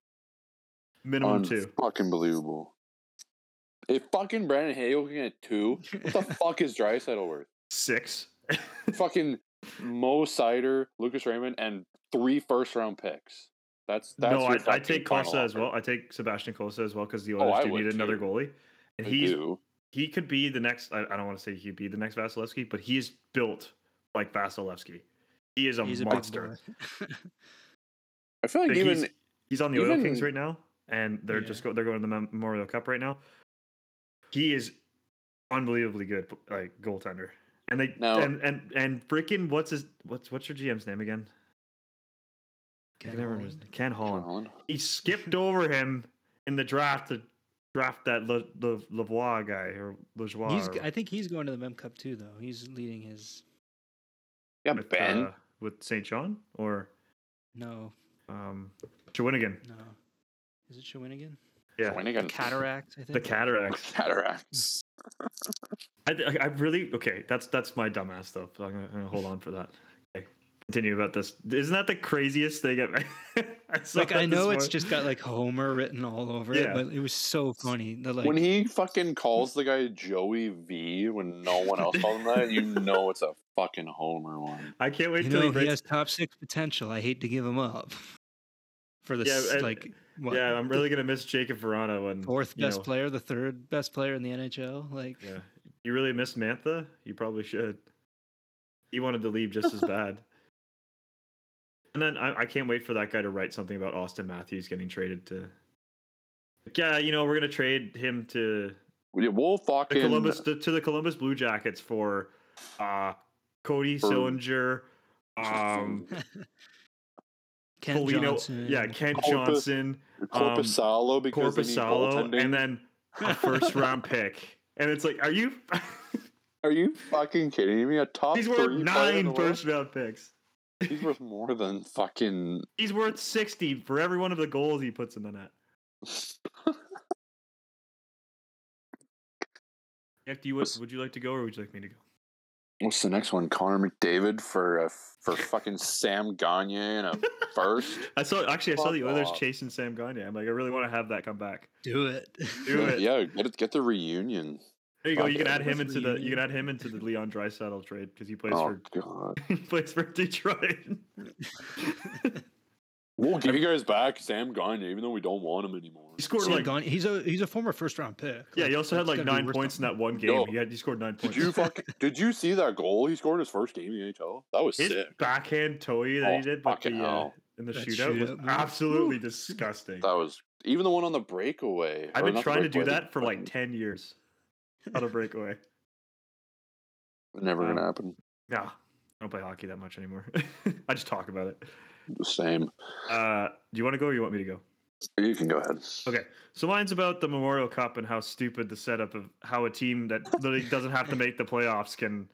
Minimum two. Fucking believable. If fucking Brandon Hagel can get two, what the fuck is Draisaitl worth? Six. fucking Mo Seider, Lucas Raymond, and three first round picks. That's that's no, I, I take Costa as well. I take Sebastian Costa as well because the Oh, Oilers I do need another goalie, and I he's do. he could be the next. I, I don't want to say he could be the next Vasilevskiy, but he is built like Vasilevskiy. He is a He's monster. big boy. I feel like Like, even he's, he's on the Oil Kings right now, and they're Yeah. just go, they're going to the Memorial Cup right now. He is unbelievably good, like goaltender. And they Now- and and and freaking what's his what's what's your GM's name again? I Ken can never remember Holland. Ken Holland. Holland. He skipped over him in the draft to draft that Le, Le, Lavoie guy or Lajoie. Or I think he's going to the Mem Cup too, though. He's leading his Yeah, with, Ben. uh, with St. John or no, um, Shawinigan. no. Is it Shawinigan? Yeah, Swinigan. Cataract, I think. the Cataracts. Cataracts. I, I, I really okay. That's that's my dumbass stuff. So I'm gonna, I'm gonna hold on for that. Okay, continue about this. Isn't that the craziest thing? I've, I Like I know it's just got like Homer written all over Yeah. it, but it was so funny. The like when he fucking calls the guy Joey V when no one else calls him that, you know it's a fucking homer one. I can't wait you till know he he has top six potential. I hate to give him up for the Yeah, s and- like what, yeah, I'm really gonna miss Jakub Vrana when fourth best know, player, the third best player in the NHL. Like Yeah, you really miss Mantha. You probably should. He wanted to leave just as bad. And then I, I can't wait for that guy to write something about Auston Matthews getting traded to. Like, yeah, you know we're gonna trade him to We- We'll The fucking Columbus to, to the Columbus Blue Jackets for uh, Cody Sillinger, um, Ken Polino, Johnson. yeah, Kent Corpus- Johnson, Korpisalo because Korpisalo, and then a first round pick. And it's like, are you? Are you fucking kidding me? A top He's three worth player in the nine world? first round picks. He's worth more than fucking. He's worth sixty for every one of the goals he puts in the net. Nick, do you would, would you like to go or would you like me to go? What's the next one? Connor McDavid for uh, for fucking Sam Gagne and a first. I saw actually I saw Fuck the Oilers off. chasing Sam Gagne. I'm like, I really want to have that come back. Do it. Do it. Yeah, get it, get the reunion. There you go. Fuck You can it. add him Let's into the you can add him into the Leon Draisaitl trade because he plays Oh for god. he plays for Detroit. We'll give you guys back Sam Gagne, even though we don't want him anymore. he scored Sam like Gagne- he's a he's a former first round pick. yeah. He also had like nine points in that one game. Yo, he had he scored nine points. Did you fuck? Did you see that goal he scored his first game in the NHL? That was His sick. backhand toey that Oh, he did, but fucking the, uh, hell. in the That shootout was shootout move. absolutely disgusting. That was even the one on the breakaway. I've been trying to do that for like ten years. On a breakaway. Never gonna um, happen. No, I don't play hockey that much anymore. I just talk about it. The same. Uh, do you want to go or you want me to go? You can go ahead. Okay, so mine's about the Memorial Cup and how stupid the setup of how a team that literally doesn't have to make the playoffs can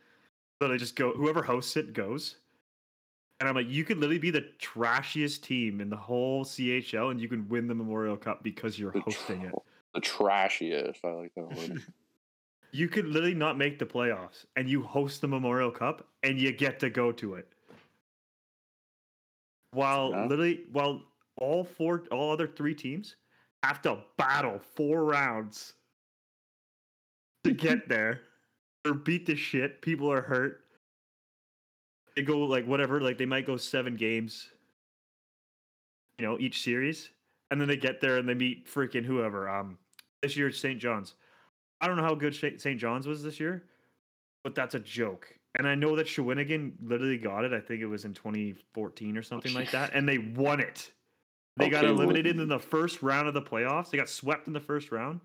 literally just go. Whoever hosts it goes. And I'm like, you could literally be the trashiest team in the whole CHL, and you can win the Memorial Cup because you're The, hosting it. the trashiest. I like that word. You could literally not make the playoffs, and you host the Memorial Cup, and you get to go to it. While Yeah. literally, while all four, all other three teams have to battle four rounds to get there, or beat the shit. People are hurt. They go like whatever, like they might go seven games, you know, each series, and then they get there and they meet freaking whoever. Um, this year it's St. John's. I don't know how good St. John's was this year, but that's a joke. And I know that Shawinigan literally got it. I think it was in 2014 or something like that, and they won it. They got Okay, well- eliminated in the first round of the playoffs. They got swept in the first round,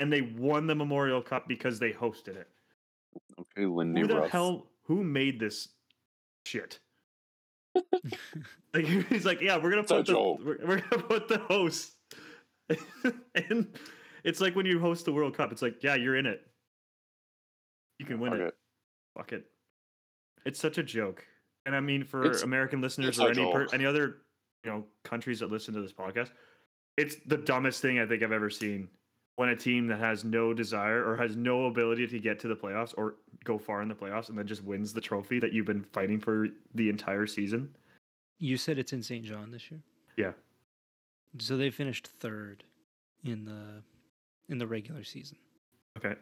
and they won the Memorial Cup because they hosted it. Okay, Lindy Who the Ruff. hell? Who made this shit? like he's like, yeah, we're gonna put the we're, we're gonna put the host, and it's like when you host the World Cup. It's like, yeah, you're in it. You can win it. it. Fuck it. It's such a joke. And I mean, for It's- American listeners or any per, any other you know countries that listen to this podcast, it's the dumbest thing I think I've ever seen. When a team that has no desire or has no ability to get to the playoffs or go far in the playoffs and then just wins the trophy that you've been fighting for the entire season. You said it's in St. John this year. Yeah. So they finished third in the in the regular season. Okay.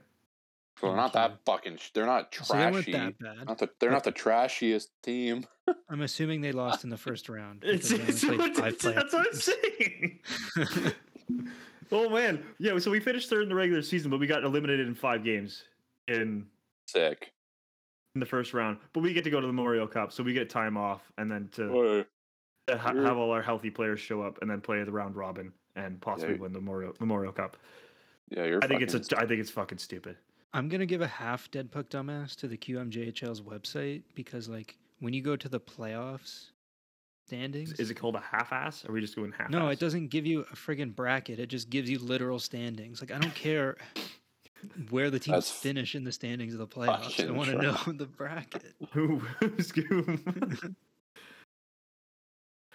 So they're not that fucking. Sh- they're not So they weren't trashy. that bad. Not the, they're not the trashiest team. I'm assuming they lost in the first round. It's, because it's, played it's- five that's what I'm saying. oh man, yeah. So we finished third in the regular season, but we got eliminated in five games in Sick. in the first round. But we get to go to the Memorial Cup, so we get time off, and then to Hey, uh, ha- have all our healthy players show up, and then play the round robin and possibly Yeah. win the Memorial Memorial Cup. Yeah, you're. I think it's fucking- a I think it's fucking stupid. I'm gonna give a half dead puck dumbass to the QMJHL's website because like when you go to the playoffs standings, Is it called a half ass? Are we just going half? no, it doesn't give you a friggin' bracket. It just gives you literal standings. Like I don't care where the teams That's finish in the standings of the playoffs. I want to know the bracket. Who? who's who?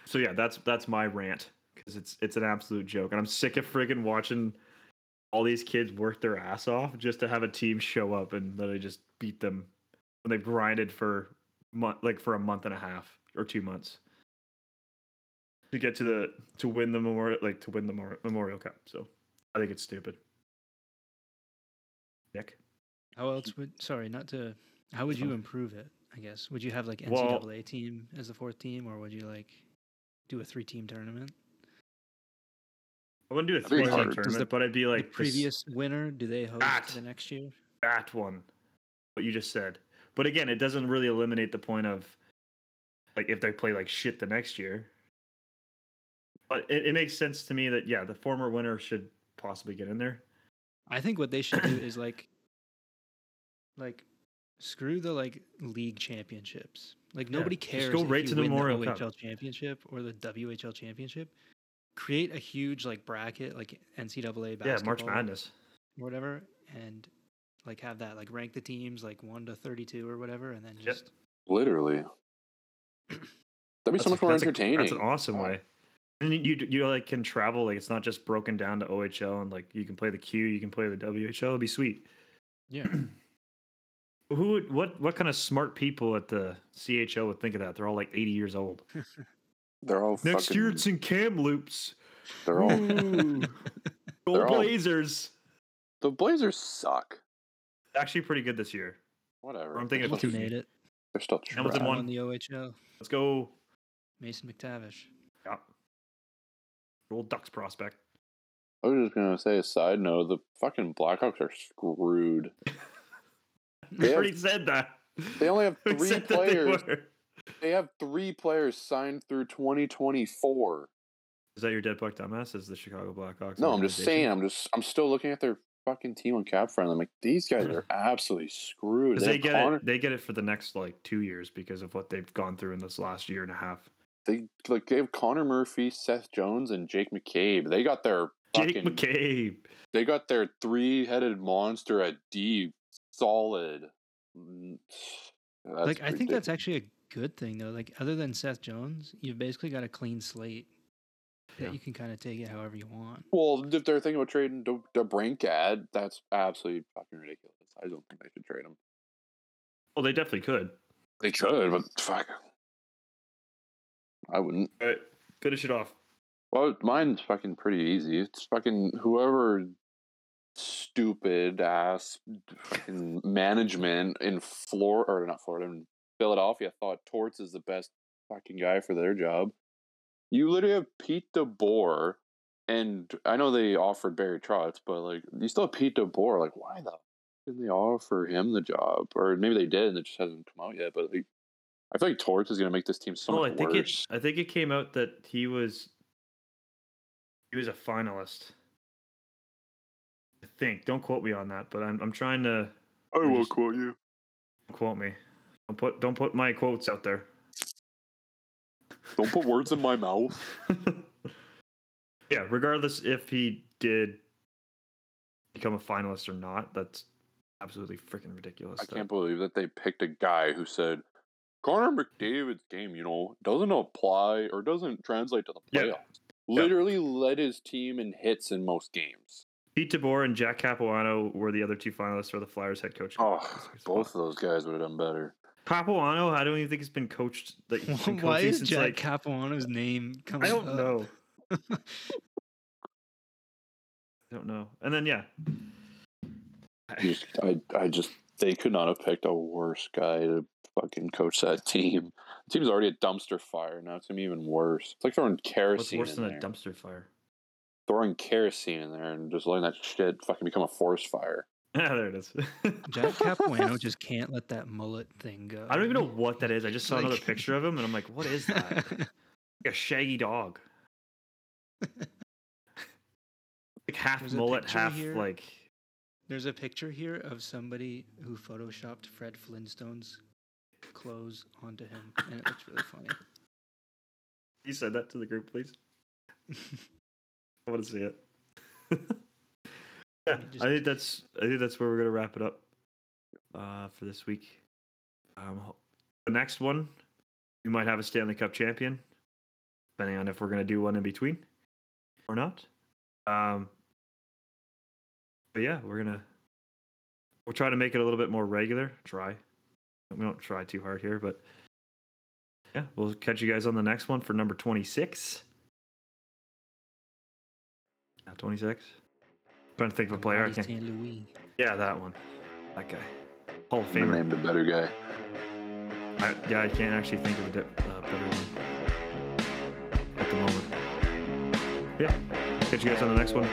so yeah, that's that's my rant because it's it's an absolute joke, and I'm sick of friggin' watching all these kids work their ass off just to have a team show up and literally just beat them when they've grinded for month like for a month and a half or two months to get to the to win the memorial like to win the Memor- Memorial Cup. So I think it's stupid. Nick. How else would? Sorry, not to. How would you oh. improve it? I guess would you have like Well- NCAA team as the fourth team, or would you like do a three-team tournament? I wouldn't do a three team tournament, Does the- but I'd be like the this- previous winner, do they host That. the next year? that one what you just said but again it doesn't really eliminate the point of like if they play like shit the next year but it, it makes sense to me that yeah the former winner should possibly get in there I think what they should do is like, like, screw the like league championships. Like nobody just cares. go if right you to the win Memorial the Cup. Championship or the WHL championship. Create a huge like bracket, like NCAA basketball, Yeah, March Madness. or whatever, and like have that like rank the teams like one to thirty-two or whatever, and then Yep. just Literally. That'd be That's so a- much more that's a- entertaining. that's an awesome oh. way. And you you you, like can travel like it's not just broken down to OHL and like you can play the Q, you can play the WHL. It'd be sweet. yeah. Who would what what kind of smart people at the CHL would think of that? They're all like 80 years old. They're all Next fucking, year it's in Kamloops. they're all Ooh. Go They're all- Blazers. the Blazers suck. Actually pretty good this year. Whatever. I'm thinking they're of still, Hamilton made it. they're still Hamilton trash. won. Won the OHL. Let's go. Mason McTavish. Yeah. Old Ducks prospect. I was just gonna say a side note: the fucking Blackhawks are screwed. We They already have- said that. They only have We three said that they players. Were. They have three players signed through 2024. Is that your dead buck dumbass? Is the Chicago Blackhawks? No, I'm just saying. I'm just. I'm still looking at their fucking team on Cap Friendly. I'm like, these guys are absolutely screwed. they have get Connor- it. They get it for the next like two years because of what they've gone through in this last year and a half. They like they have Connor Murphy, Seth Jones, and Jake McCabe. They got their Jake fucking. McCabe. They got their three-headed monster at D solid. Mm, That's like I think ridiculous. that's actually a good thing though. Like other than Seth Jones, you've basically got a clean slate that Yeah. you can kind of take it however you want. Well, if they're thinking about trading the, DeBrincat, that's absolutely fucking ridiculous. I don't think they should trade him. Well, they definitely could. They could, but fuck. I wouldn't. All right, finish it off. Well, mine's fucking pretty easy. It's fucking whoever stupid ass fucking management in Florida or not Florida in Philadelphia thought Torts is the best fucking guy for their job. You literally have Pete DeBoer, and I know they offered Barry Trotz, but like you still have Pete DeBoer. Like, why the didn't they offer him the job? Or maybe they did, and it just hasn't come out yet. But like, I feel like Torts is gonna make this team so oh, I much think worse. it. I think it came out that he was. He was a finalist. I think. Don't quote me on that, but I'm I'm trying to I will just- quote you. quote me. Don't put don't put my quotes out there. Don't put words in my mouth. yeah, regardless if he did become a finalist or not, that's absolutely freaking ridiculous. I can't believe that they picked a guy who said Connor McDavid's game, you know, doesn't apply or doesn't translate to the playoffs. Yeah. Literally led his team in hits in most games. Pete DeBoer and Jack Capuano were the other two finalists for the Flyers head coach. Oh, both of those guys would have done better. Capuano, I don't even think he's been coached. Like, he's been Why is since, Jack like, Capuano's name comes. I don't up? know. I don't know. And then yeah, I, I just, they could not have picked a worse guy to fucking coach that team. The team's already a dumpster fire. Now it's gonna be even worse. It's like throwing kerosene. what's worse in than there. a dumpster fire? throwing kerosene in there and just letting that shit fucking become a forest fire. Yeah, there it is. Jack Capuano just can't let that mullet thing go. I don't even know what that is. I just saw another picture of him, and I'm like, what is that? like a shaggy dog. like half There's mullet, half here. like. There's a picture here of somebody who photoshopped Fred Flintstone's clothes onto him, and it looks really funny. You said that to the group, please. I want to see it. just- I think that's. I think that's where we're gonna wrap it up uh, for this week. Um, the next one, we might have a Stanley Cup champion, depending on if we're gonna do one in between or not. Um, but yeah, we're gonna we'll try to make it a little bit more regular. Try. We don't try too hard here, but yeah, we'll catch you guys on the next one for number twenty six. Twenty six. Trying to think of a player. I can't. St. Louis. Yeah, that one. That guy. Hall of I Famer. named a better guy. I, yeah, I can't actually think of a di- uh, better one at the moment. Yeah. Catch you guys on the next one.